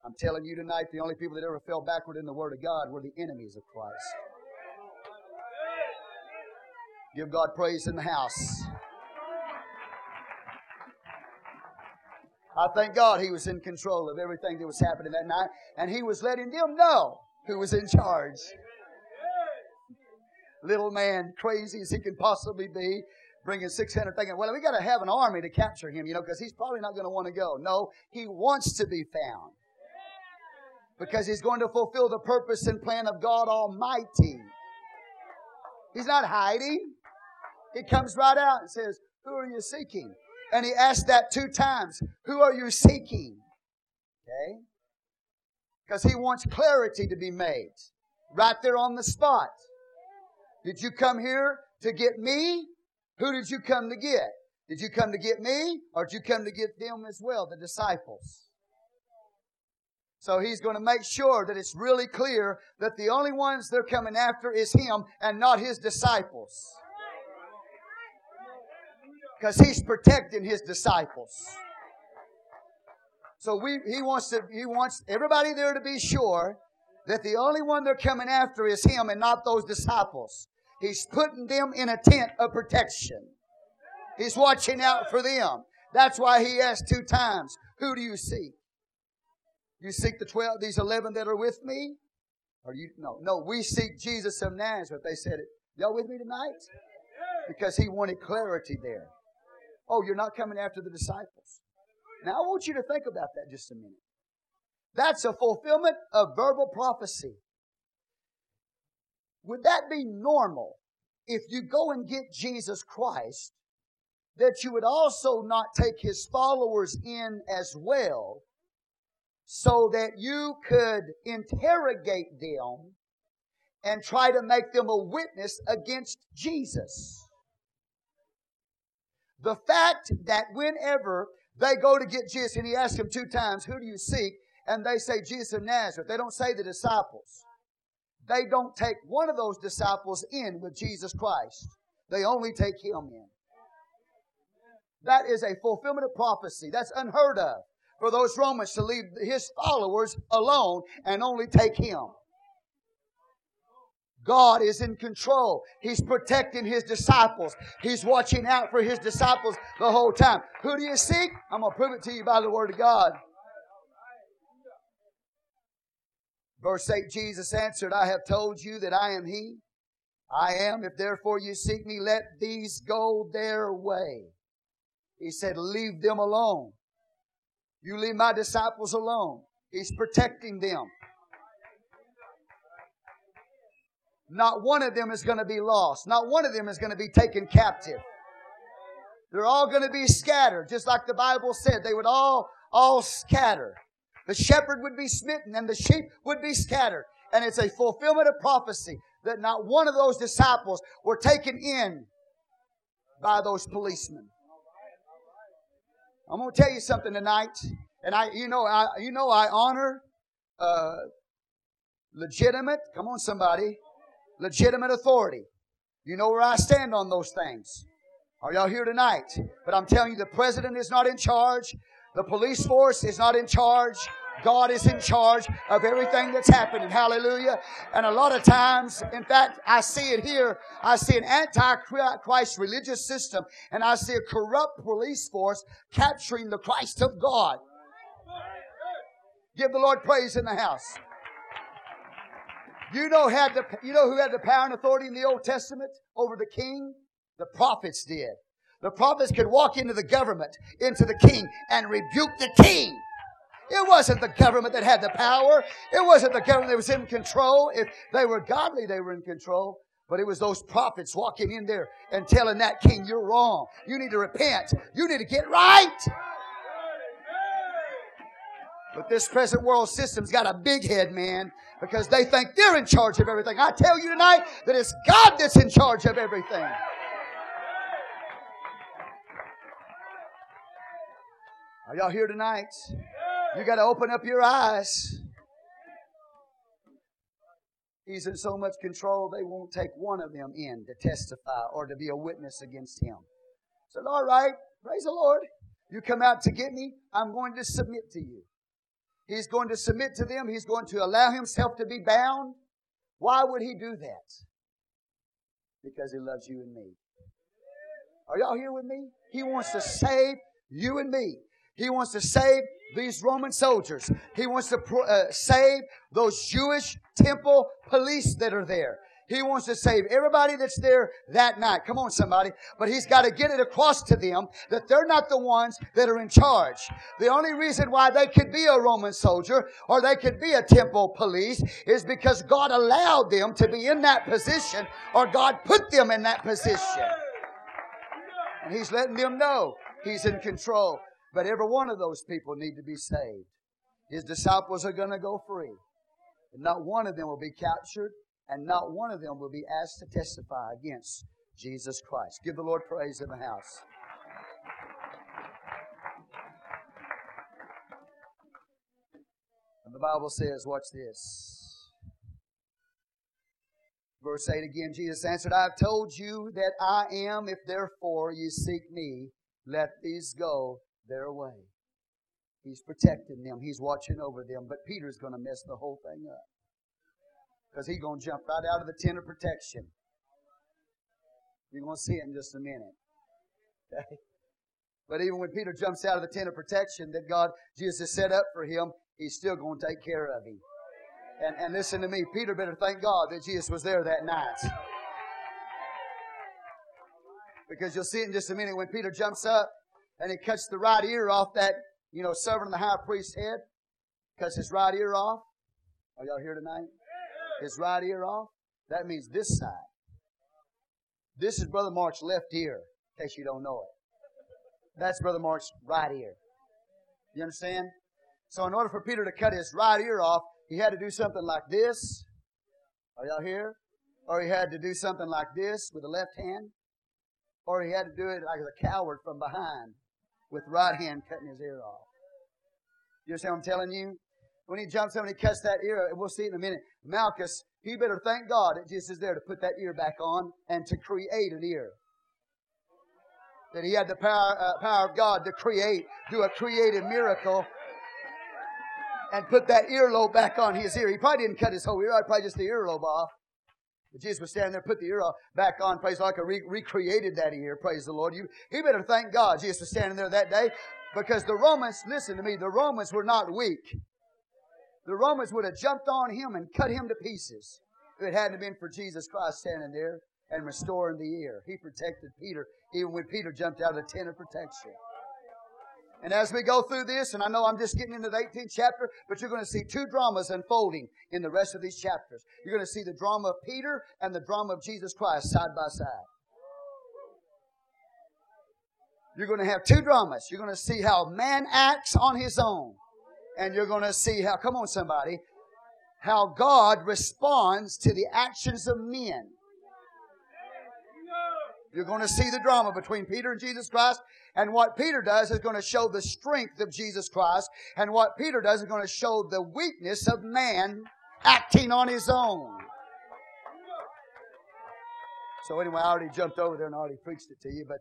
I'm telling you tonight, the only people that ever fell backward in the Word of God were the enemies of Christ. Give God praise in the house. I thank God He was in control of everything that was happening that night, and He was letting them know who was in charge. Little man, crazy as he can possibly be, bringing 600 thinking, well, we got to have an army to capture him, you know, because he's probably not going to want to go. No, he wants to be found because he's going to fulfill the purpose and plan of God Almighty. He's not hiding. He comes right out and says, Who are you seeking? And he asked that two times. Who are you seeking? Okay? Because he wants clarity to be made right there on the spot. Did you come here to get me? Who did you come to get? Did you come to get me or did you come to get them as well, the disciples? So he's going to make sure that it's really clear that the only ones they're coming after is him and not his disciples because he's protecting his disciples. So we, he wants to, he wants everybody there to be sure that the only one they're coming after is him and not those disciples. He's putting them in a tent of protection. He's watching out for them. That's why he asked two times, who do you seek? You seek the twelve, these eleven that are with me? Or you, no, no, we seek Jesus of Nazareth. They said it. Y'all with me tonight? Because he wanted clarity there. Oh, you're not coming after the disciples. Now, I want you to think about that just a minute. That's a fulfillment of verbal prophecy. Would that be normal if you go and get Jesus Christ, that you would also not take his followers in as well, so that you could interrogate them and try to make them a witness against Jesus? The fact that whenever they go to get Jesus, and he asks them two times, Who do you seek? And they say, Jesus of Nazareth. They don't say the disciples. They don't take one of those disciples in with Jesus Christ. They only take him in. That is a fulfillment of prophecy. That's unheard of for those Romans to leave his followers alone and only take him. God is in control. He's protecting His disciples. He's watching out for His disciples the whole time. Who do you seek? I'm going to prove it to you by the Word of God. Verse 8 Jesus answered, I have told you that I am He. I am. If therefore you seek me, let these go their way. He said, Leave them alone. You leave my disciples alone. He's protecting them. Not one of them is going to be lost. Not one of them is going to be taken captive. They're all going to be scattered, just like the Bible said. They would all, all scatter. The shepherd would be smitten and the sheep would be scattered. And it's a fulfillment of prophecy that not one of those disciples were taken in by those policemen. I'm going to tell you something tonight. And I, you know, I, you know, I honor, uh, legitimate, come on somebody, legitimate authority. You know where I stand on those things. Are y'all here tonight? But I'm telling you, the president is not in charge. The police force is not in charge. God is in charge of everything that's happening. Hallelujah. And a lot of times, in fact, I see it here. I see an anti-Christ religious system and I see a corrupt police force capturing the Christ of God. Give the Lord praise in the house. You know, had the, you know who had the power and authority in the Old Testament over the king? The prophets did. The prophets could walk into the government, into the king, and rebuke the king. It wasn't the government that had the power. It wasn't the government that was in control. If they were godly, they were in control. But it was those prophets walking in there and telling that king, you're wrong. You need to repent. You need to get right. But this present world system's got a big head, man, because they think they're in charge of everything. I tell you tonight that it's God that's in charge of everything. Are y'all here tonight? You got to open up your eyes. He's in so much control, they won't take one of them in to testify or to be a witness against him. said, All right, praise the Lord. You come out to get me, I'm going to submit to you. He's going to submit to them. He's going to allow himself to be bound. Why would he do that? Because he loves you and me. Are y'all here with me? He wants to save you and me. He wants to save these Roman soldiers. He wants to uh, save those Jewish temple police that are there. He wants to save everybody that's there that night. Come on, somebody. But he's got to get it across to them that they're not the ones that are in charge. The only reason why they could be a Roman soldier or they could be a temple police is because God allowed them to be in that position or God put them in that position. And he's letting them know he's in control. But every one of those people need to be saved. His disciples are going to go free. And not one of them will be captured, and not one of them will be asked to testify against Jesus Christ. Give the Lord praise in the house. And the Bible says, watch this. Verse 8 again, Jesus answered, I have told you that I am. If therefore you seek me, let these go their way. He's protecting them. He's watching over them. But Peter's going to mess the whole thing up. Because he's going to jump right out of the tent of protection. You're going to see it in just a minute. Okay? But even when Peter jumps out of the tent of protection that God, Jesus has set up for him, he's still going to take care of him. And, and listen to me, Peter better thank God that Jesus was there that night. Because you'll see it in just a minute when Peter jumps up and he cuts the right ear off that, you know, servant of the high priest's head. Cuts his right ear off. Are y'all here tonight? His right ear off. That means this side. This is Brother Mark's left ear, in case you don't know it. That's Brother Mark's right ear. You understand? So in order for Peter to cut his right ear off, he had to do something like this. Are y'all here? Or he had to do something like this with the left hand. Or he had to do it like a coward from behind with right hand cutting his ear off. You understand what I'm telling you? When he jumps up and he cuts that ear, we'll see it in a minute. Malchus, he better thank God that Jesus is there to put that ear back on and to create an ear. That he had the power, uh, power of God to create, do a creative miracle and put that earlobe back on his ear. He probably didn't cut his whole ear, probably just the earlobe off. But Jesus was standing there, put the ear back on, praise like I re- recreated that ear, praise the Lord. You, he better thank God Jesus was standing there that day because the Romans, listen to me, the Romans were not weak. The Romans would have jumped on him and cut him to pieces if it hadn't been for Jesus Christ standing there and restoring the ear. He protected Peter even when Peter jumped out of the tent of protection. And as we go through this, and I know I'm just getting into the 18th chapter, but you're going to see two dramas unfolding in the rest of these chapters. You're going to see the drama of Peter and the drama of Jesus Christ side by side. You're going to have two dramas. You're going to see how man acts on his own. And you're going to see how, come on somebody, how God responds to the actions of men. You're going to see the drama between Peter and Jesus Christ. And what Peter does is going to show the strength of Jesus Christ. And what Peter does is going to show the weakness of man acting on his own. So anyway, I already jumped over there and already preached it to you, but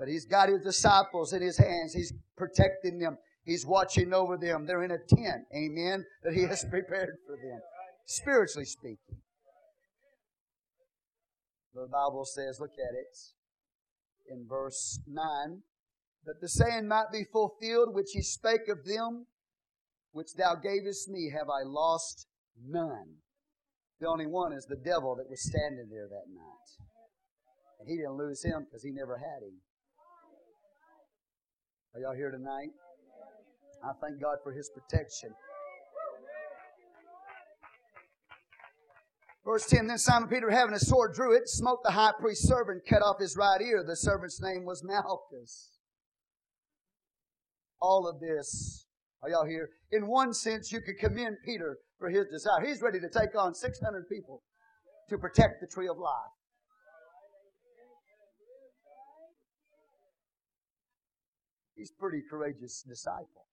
but he's got his disciples in his hands. He's protecting them. He's watching over them. They're in a tent, amen, that he has prepared for them, spiritually speaking. The Bible says, look at it in verse 9, that the saying might be fulfilled which he spake of them, which thou gavest me, have I lost none. The only one is the devil that was standing there that night. And he didn't lose him because he never had him. Are y'all here tonight? I thank God for his protection. Verse 10 Then Simon Peter, having a sword, drew it, smote the high priest's servant, cut off his right ear. The servant's name was Malchus. All of this, are y'all here? In one sense, you could commend Peter for his desire. He's ready to take on 600 people to protect the tree of life. He's a pretty courageous disciple.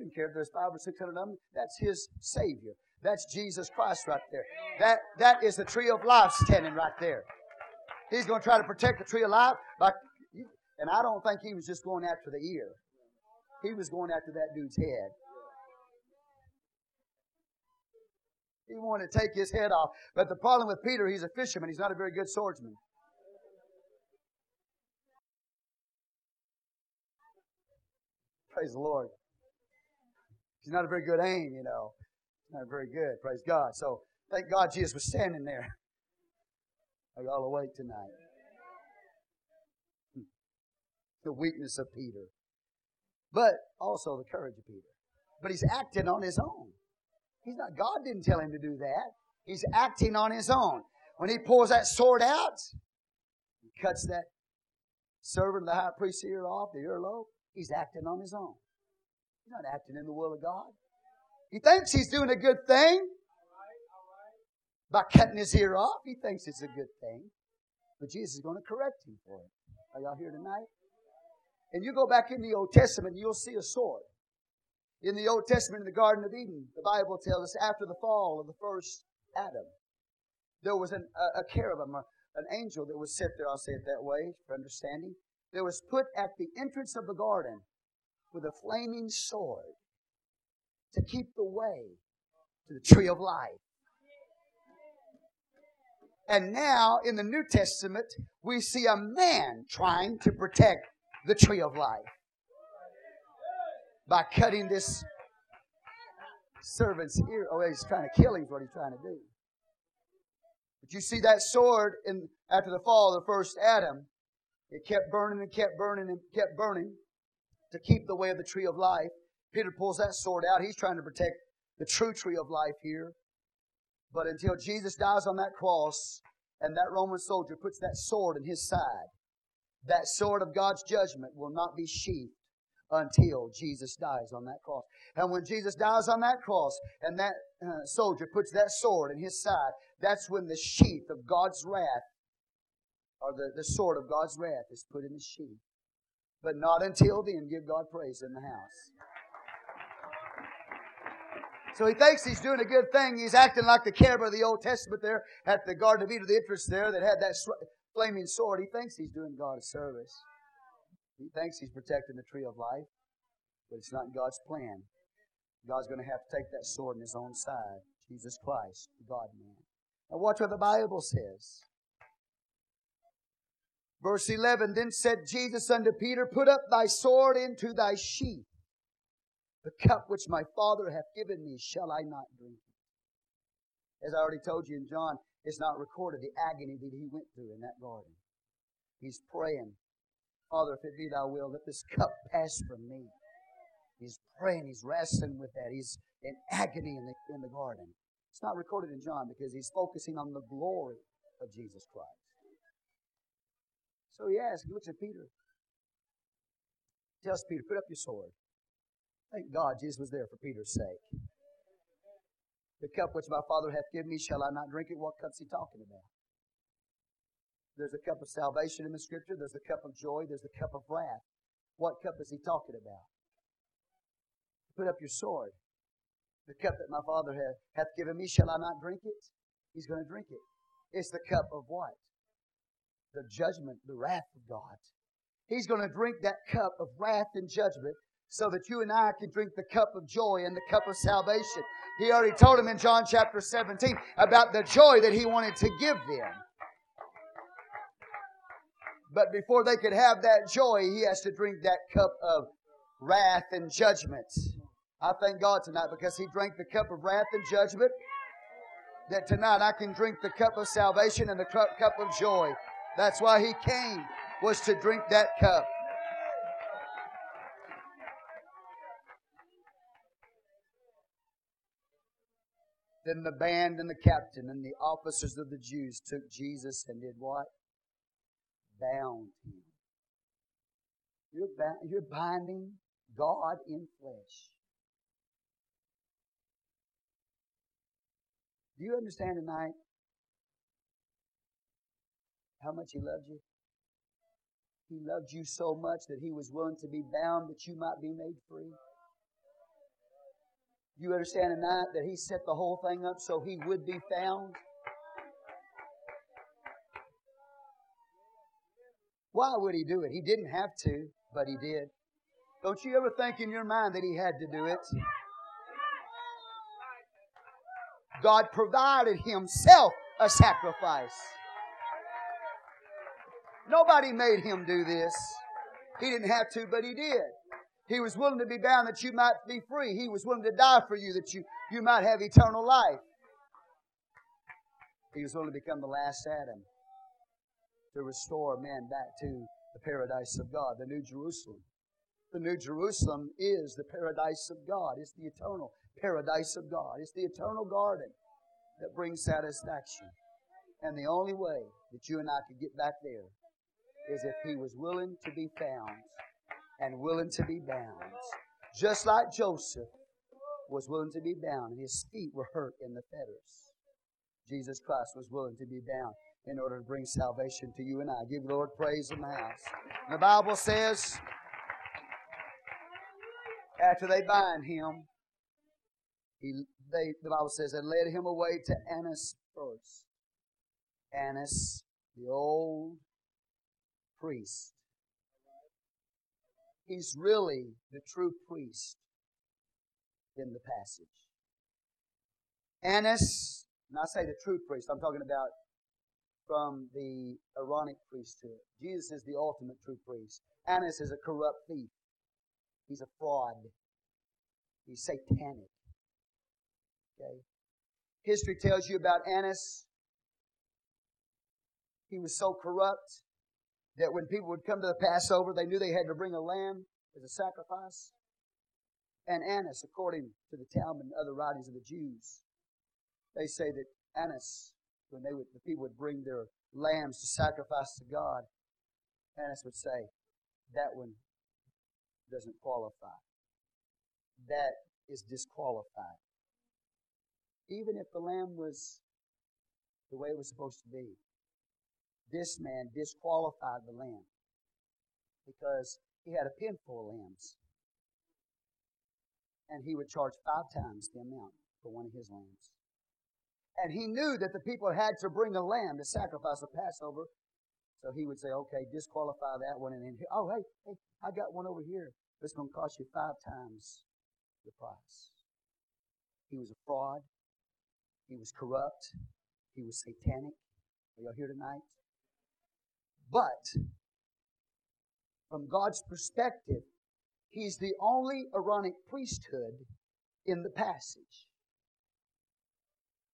Didn't care if there's five or six hundred of them. That's his Savior. That's Jesus Christ right there. That, that is the tree of life standing right there. He's going to try to protect the tree of life. By, and I don't think he was just going after the ear. He was going after that dude's head. He wanted to take his head off. But the problem with Peter, he's a fisherman. He's not a very good swordsman. Praise the Lord. Not a very good aim, you know. Not very good. Praise God. So thank God Jesus was standing there. Are y'all awake tonight? Hmm. The weakness of Peter. But also the courage of Peter. But he's acting on his own. He's not, God didn't tell him to do that. He's acting on his own. When he pulls that sword out, he cuts that servant of the high priest's ear off, the earlobe, he's acting on his own. He's not acting in the will of God. He thinks he's doing a good thing by cutting his ear off. He thinks it's a good thing. But Jesus is going to correct him for it. Are y'all here tonight? And you go back in the Old Testament, you'll see a sword. In the Old Testament, in the Garden of Eden, the Bible tells us after the fall of the first Adam, there was an, a, a cherubim, a, an angel that was set there, I'll say it that way for understanding, that was put at the entrance of the garden with a flaming sword to keep the way to the tree of life. And now in the New Testament, we see a man trying to protect the tree of life by cutting this servant's ear. Oh, he's trying to kill him, is what he's trying to do. But you see that sword in, after the fall of the first Adam, it kept burning and kept burning and kept burning to keep the way of the tree of life. Peter pulls that sword out. He's trying to protect the true tree of life here. But until Jesus dies on that cross and that Roman soldier puts that sword in his side, that sword of God's judgment will not be sheathed until Jesus dies on that cross. And when Jesus dies on that cross and that uh, soldier puts that sword in his side, that's when the sheath of God's wrath, or the, the sword of God's wrath, is put in the sheath. But not until then give God praise in the house. So he thinks he's doing a good thing. He's acting like the cherub of the Old Testament there at the Garden of Eden, the entrance there that had that flaming sword. He thinks he's doing God a service. He thinks he's protecting the tree of life, but it's not God's plan. God's going to have to take that sword in his own side. Jesus Christ, God man. Now watch what the Bible says. Verse 11, Then said Jesus unto Peter, Put up thy sword into thy sheath. The cup which my Father hath given me, shall I not drink? As I already told you in John, it's not recorded the agony that he went through in that garden. He's praying, Father, if it be thy will, let this cup pass from me. He's praying, he's wrestling with that. He's in agony in the, in the garden. It's not recorded in John because he's focusing on the glory of Jesus Christ. So he asks, he looks at Peter, tells Peter, put up your sword. Thank God Jesus was there for Peter's sake. The cup which my Father hath given me, shall I not drink it? What cup's he talking about? There's a cup of salvation in the scripture. There's a cup of joy. There's a cup of wrath. What cup is he talking about? Put up your sword. The cup that my Father hath, hath given me, shall I not drink it? He's going to drink it. It's the cup of what? The judgment, the wrath of God. He's going to drink that cup of wrath and judgment so that you and I can drink the cup of joy and the cup of salvation. He already told him in John chapter 17 about the joy that he wanted to give them. But before they could have that joy, he has to drink that cup of wrath and judgment. I thank God tonight because he drank the cup of wrath and judgment. That tonight I can drink the cup of salvation and the cup of joy. That's why he came, was to drink that cup. Then the band and the captain and the officers of the Jews took Jesus and did what? Bound him. You're, bound, you're binding God in flesh. Do you understand tonight how much He loved you? He loved you so much that He was willing to be bound that you might be made free. You understand tonight that he set the whole thing up so he would be found? Why would he do it? He didn't have to, but he did. Don't you ever think in your mind that he had to do it? God provided himself a sacrifice. Nobody made him do this. He didn't have to, but he did. He was willing to be bound that you might be free. He was willing to die for you that you, you might have eternal life. He was willing to become the last Adam to restore man back to the paradise of God, the New Jerusalem. The New Jerusalem is the paradise of God. It's the eternal paradise of God. It's the eternal garden that brings satisfaction. And the only way that you and I could get back there is if He was willing to be found and willing to be bound. Just like Joseph was willing to be bound and his feet were hurt in the fetters. Jesus Christ was willing to be bound in order to bring salvation to you and I. Give the Lord praise in the house. the Bible says, after they bind him, he, they, the Bible says, they led him away to Annas first. Annas, the old priest. He's really the true priest in the passage. Annas, and I say the true priest, I'm talking about from the Aaronic priesthood. Jesus is the ultimate true priest. Annas is a corrupt thief. He's a fraud. He's satanic. Okay? History tells you about Annas. He was so corrupt that when people would come to the Passover, they knew they had to bring a lamb as a sacrifice. And Annas, according to the Talmud and other writings of the Jews, they say that Annas when they would, the people would bring their lambs to sacrifice to God, Annas would say, that one doesn't qualify. That is disqualified. Even if the lamb was the way it was supposed to be, this man disqualified the lamb because he had a pen full of lambs. And he would charge five times the amount for one of his lambs. And he knew that the people had to bring a lamb to sacrifice a Passover. So he would say, okay, disqualify that one. And then, oh, hey, hey, I got one over here. It's going to cost you five times the price. He was a fraud. He was corrupt. He was satanic. Are y'all here tonight? But from God's perspective, he's the only Aaronic priesthood in the passage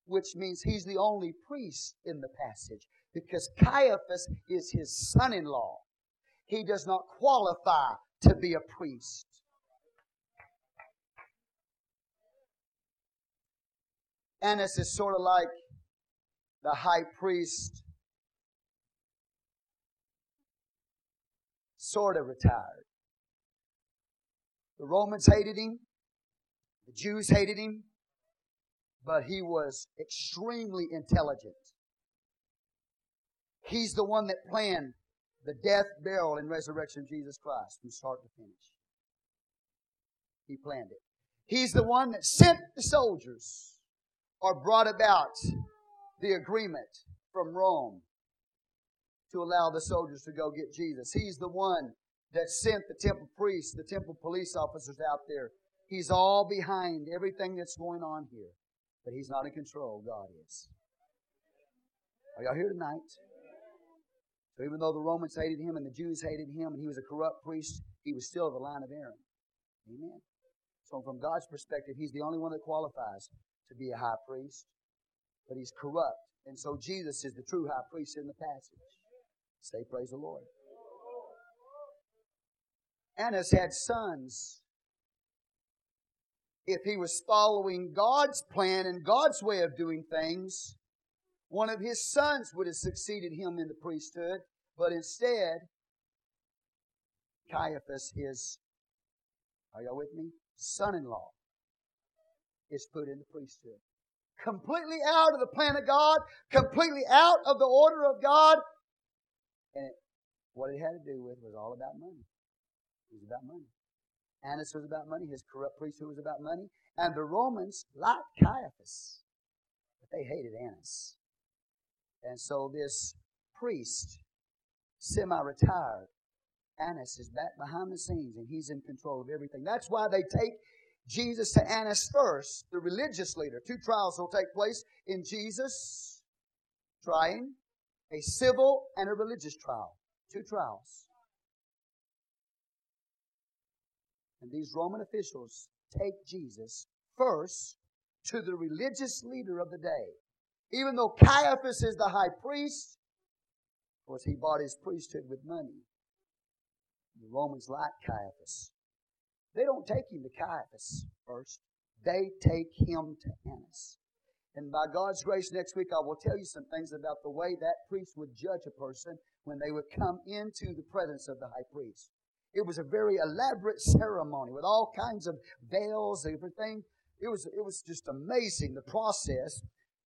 which means he's the only priest in the passage because Caiaphas is his son in law. He does not qualify to be a priest. Annas is sort of like the high priest, sort of retired. The Romans hated him, the Jews hated him, but he was extremely intelligent. He's the one that planned the death, burial, and resurrection of Jesus Christ from start to finish. He planned it. He's the one that sent the soldiers or brought about the agreement from Rome to allow the soldiers to go get Jesus. He's the one that sent the temple priests, the temple police officers out there. He's all behind everything that's going on here. But He's not in control. God is. Are y'all here tonight? So even though the Romans hated him and the Jews hated him and he was a corrupt priest, he was still the line of Aaron. Amen. So from God's perspective, he's the only one that qualifies to be a high priest. But he's corrupt. And so Jesus is the true high priest in the passage. Say praise the Lord. Annas had sons if he was following God's plan and God's way of doing things, one of his sons would have succeeded him in the priesthood, but instead, Caiaphas, his, are y'all with me? Son in law, is put in the priesthood. Completely out of the plan of God, completely out of the order of God. And it, what it had to do with was all about money. It was about money. Annas was about money. His corrupt priesthood was about money. And the Romans liked Caiaphas, but they hated Annas. And so this priest, semi-retired, Annas is back behind the scenes and he's in control of everything. That's why they take Jesus to Annas first, the religious leader. Two trials will take place in Jesus trying a civil and a religious trial. Two trials. And these Roman officials take Jesus first to the religious leader of the day. Even though Caiaphas is the high priest, of course, he bought his priesthood with money. The Romans like Caiaphas. They don't take him to Caiaphas first. They take him to Annas. And by God's grace, next week I will tell you some things about the way that priest would judge a person when they would come into the presence of the high priest. It was a very elaborate ceremony with all kinds of veils, and everything. It was, it was just amazing the process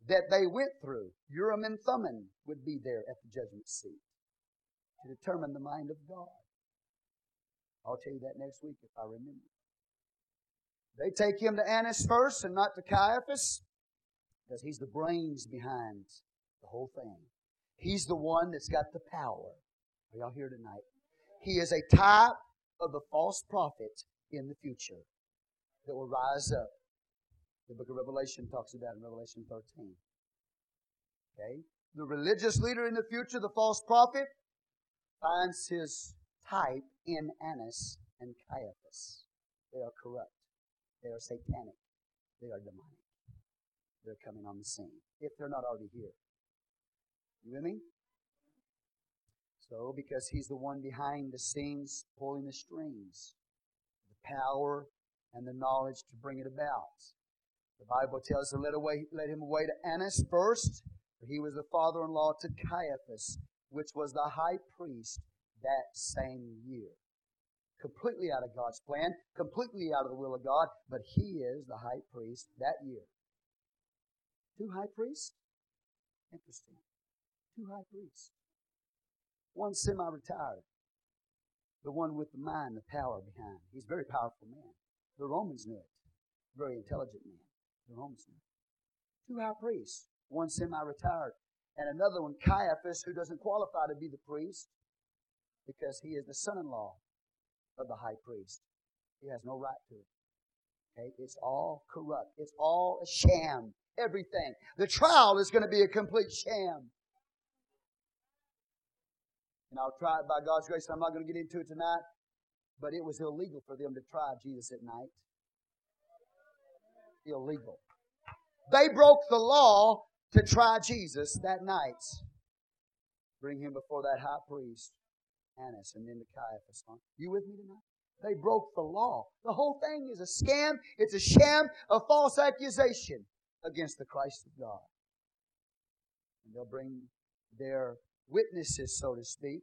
that they went through. Urim and Thummim would be there at the judgment seat to determine the mind of God. I'll tell you that next week if I remember. They take him to Annas first and not to Caiaphas because he's the brains behind the whole thing. He's the one that's got the power. Are y'all here tonight? He is a type of the false prophet in the future that will rise up. The book of Revelation talks about in Revelation 13. Okay? The religious leader in the future, the false prophet, finds his type in Annas and Caiaphas. They are corrupt. They are satanic. They are demonic. They're coming on the scene. If they're not already here. You with me? So, because he's the one behind the scenes pulling the strings, the power and the knowledge to bring it about. The Bible tells to let, away, let him away to Annas first, for he was the father in law to Caiaphas, which was the high priest that same year. Completely out of God's plan, completely out of the will of God, but he is the high priest that year. Two high priests? Interesting. Two high priests. One semi retired, the one with the mind, the power behind. He's a very powerful man. The Romans knew it. Very intelligent man. The Romans knew it. Two high priests, one semi retired, and another one, Caiaphas, who doesn't qualify to be the priest because he is the son in law of the high priest. He has no right to it. Okay? It's all corrupt. It's all a sham. Everything. The trial is going to be a complete sham. And I'll try it by God's grace. I'm not going to get into it tonight. But it was illegal for them to try Jesus at night. Illegal. They broke the law to try Jesus that night. Bring him before that high priest. Annas and then to Caiaphas. You with me tonight? They broke the law. The whole thing is a scam. It's a sham, a false accusation against the Christ of God. And they'll bring their witnesses, so to speak,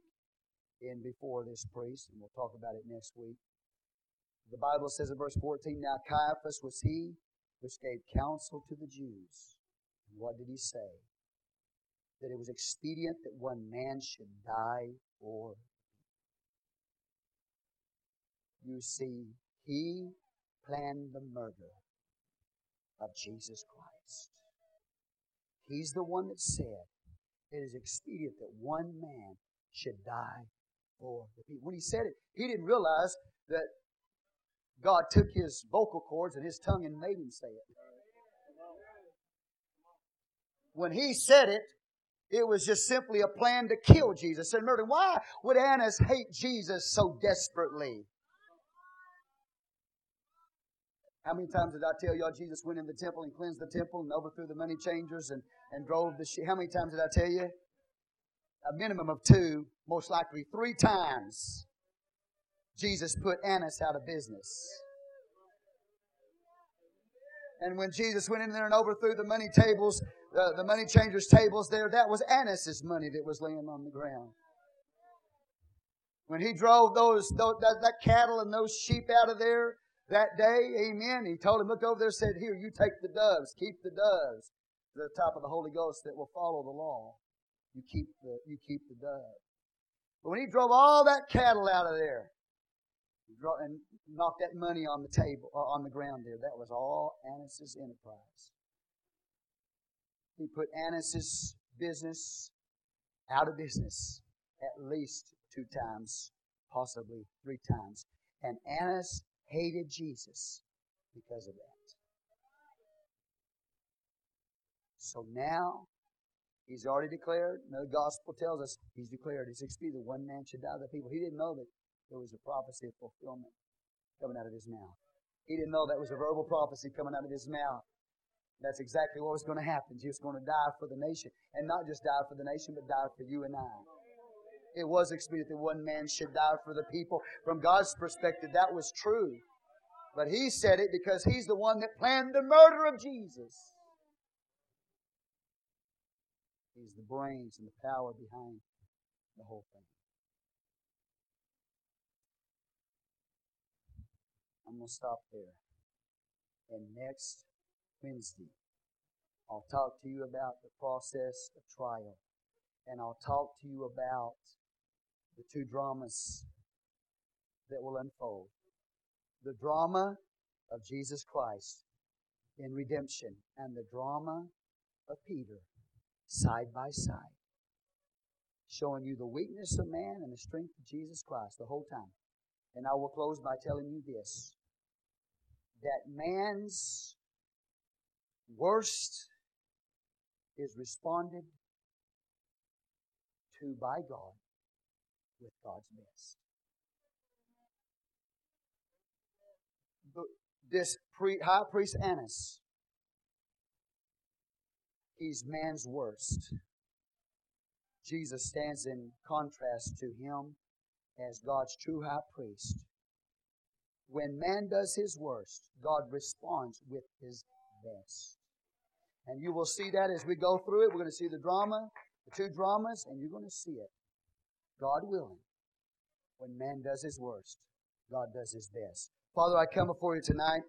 in before this priest, and we'll talk about it next week. The Bible says in verse 14, Now Caiaphas was he which gave counsel to the Jews. And what did he say? That it was expedient that one man should die for you see, he planned the murder of Jesus Christ. He's the one that said it is expedient that one man should die for the people. When he said it, he didn't realize that God took his vocal cords and his tongue and made him say it. When he said it, it was just simply a plan to kill Jesus and murder. Why would Annas hate Jesus so desperately? How many times did I tell y'all Jesus went in the temple and cleansed the temple and overthrew the money changers and, and drove the sheep? How many times did I tell you? A minimum of two, most likely three times. Jesus put Annas out of business. And when Jesus went in there and overthrew the money tables, uh, the money changers' tables there, that was Annas's money that was laying on the ground. When he drove those, those that, that cattle and those sheep out of there, that day, amen. He told him, look over there, said, Here, you take the doves, keep the doves. To the top of the Holy Ghost that will follow the law. You keep the you keep the dove. But when he drove all that cattle out of there, and knocked that money on the table, uh, on the ground there. That was all Annas' enterprise. He put Annas' business out of business at least two times, possibly three times. And Annas hated Jesus because of that. So now he's already declared, the gospel tells us he's declared, he's expedient, one man should die of the people. He didn't know that there was a prophecy of fulfillment coming out of his mouth. He didn't know that was a verbal prophecy coming out of his mouth. That's exactly what was going to happen. He was going to die for the nation. And not just die for the nation, but die for you and I. It was expedient that one man should die for the people. From God's perspective, that was true. But he said it because he's the one that planned the murder of Jesus. He's the brains and the power behind the whole thing. I'm going to stop there. And next Wednesday, I'll talk to you about the process of trial. And I'll talk to you about the two dramas that will unfold. The drama of Jesus Christ in redemption and the drama of Peter side by side. Showing you the weakness of man and the strength of Jesus Christ the whole time. And I will close by telling you this that man's worst is responded to by God with God's best. This pre, high priest Annas, he's man's worst. Jesus stands in contrast to him as God's true high priest when man does his worst, God responds with his best. And you will see that as we go through it. We're going to see the drama, the two dramas, and you're going to see it. God willing. When man does his worst, God does his best. Father, I come before you tonight.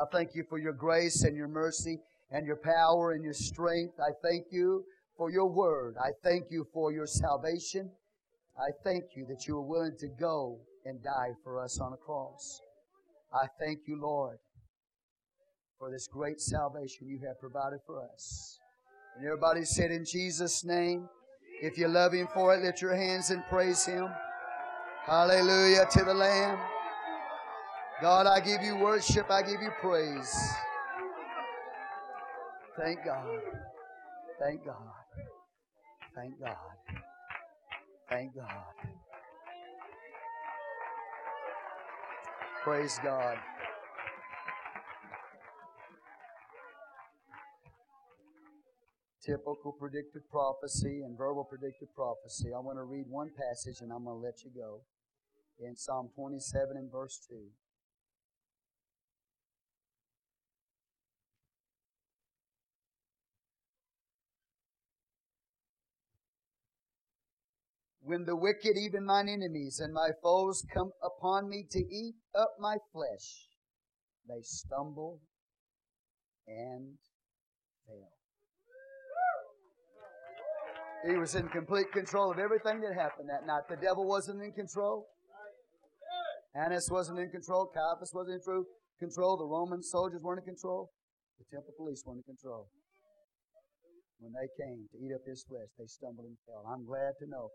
I thank you for your grace and your mercy and your power and your strength. I thank you for your word. I thank you for your salvation. I thank you that you are willing to go and die for us on a cross. I thank you, Lord, for this great salvation you have provided for us. And everybody said in Jesus' name, if you love Him for it, lift your hands and praise Him. Hallelujah to the Lamb. God, I give you worship. I give you praise. Thank God. Thank God. Thank God. Thank God. Praise God. Typical predictive prophecy and verbal predictive prophecy. I want to read one passage and I'm going to let you go. In Psalm 27 and verse 2. When the wicked, even mine enemies and my foes, come upon me to eat up my flesh, they stumble and fail. He was in complete control of everything that happened that night. The devil wasn't in control. Annas wasn't in control. Caiaphas wasn't in control. The Roman soldiers weren't in control. The temple police weren't in control. When they came to eat up his flesh, they stumbled and fell. I'm glad to know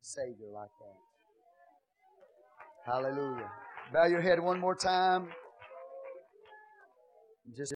a Savior like that. Hallelujah. Bow your head one more time. Just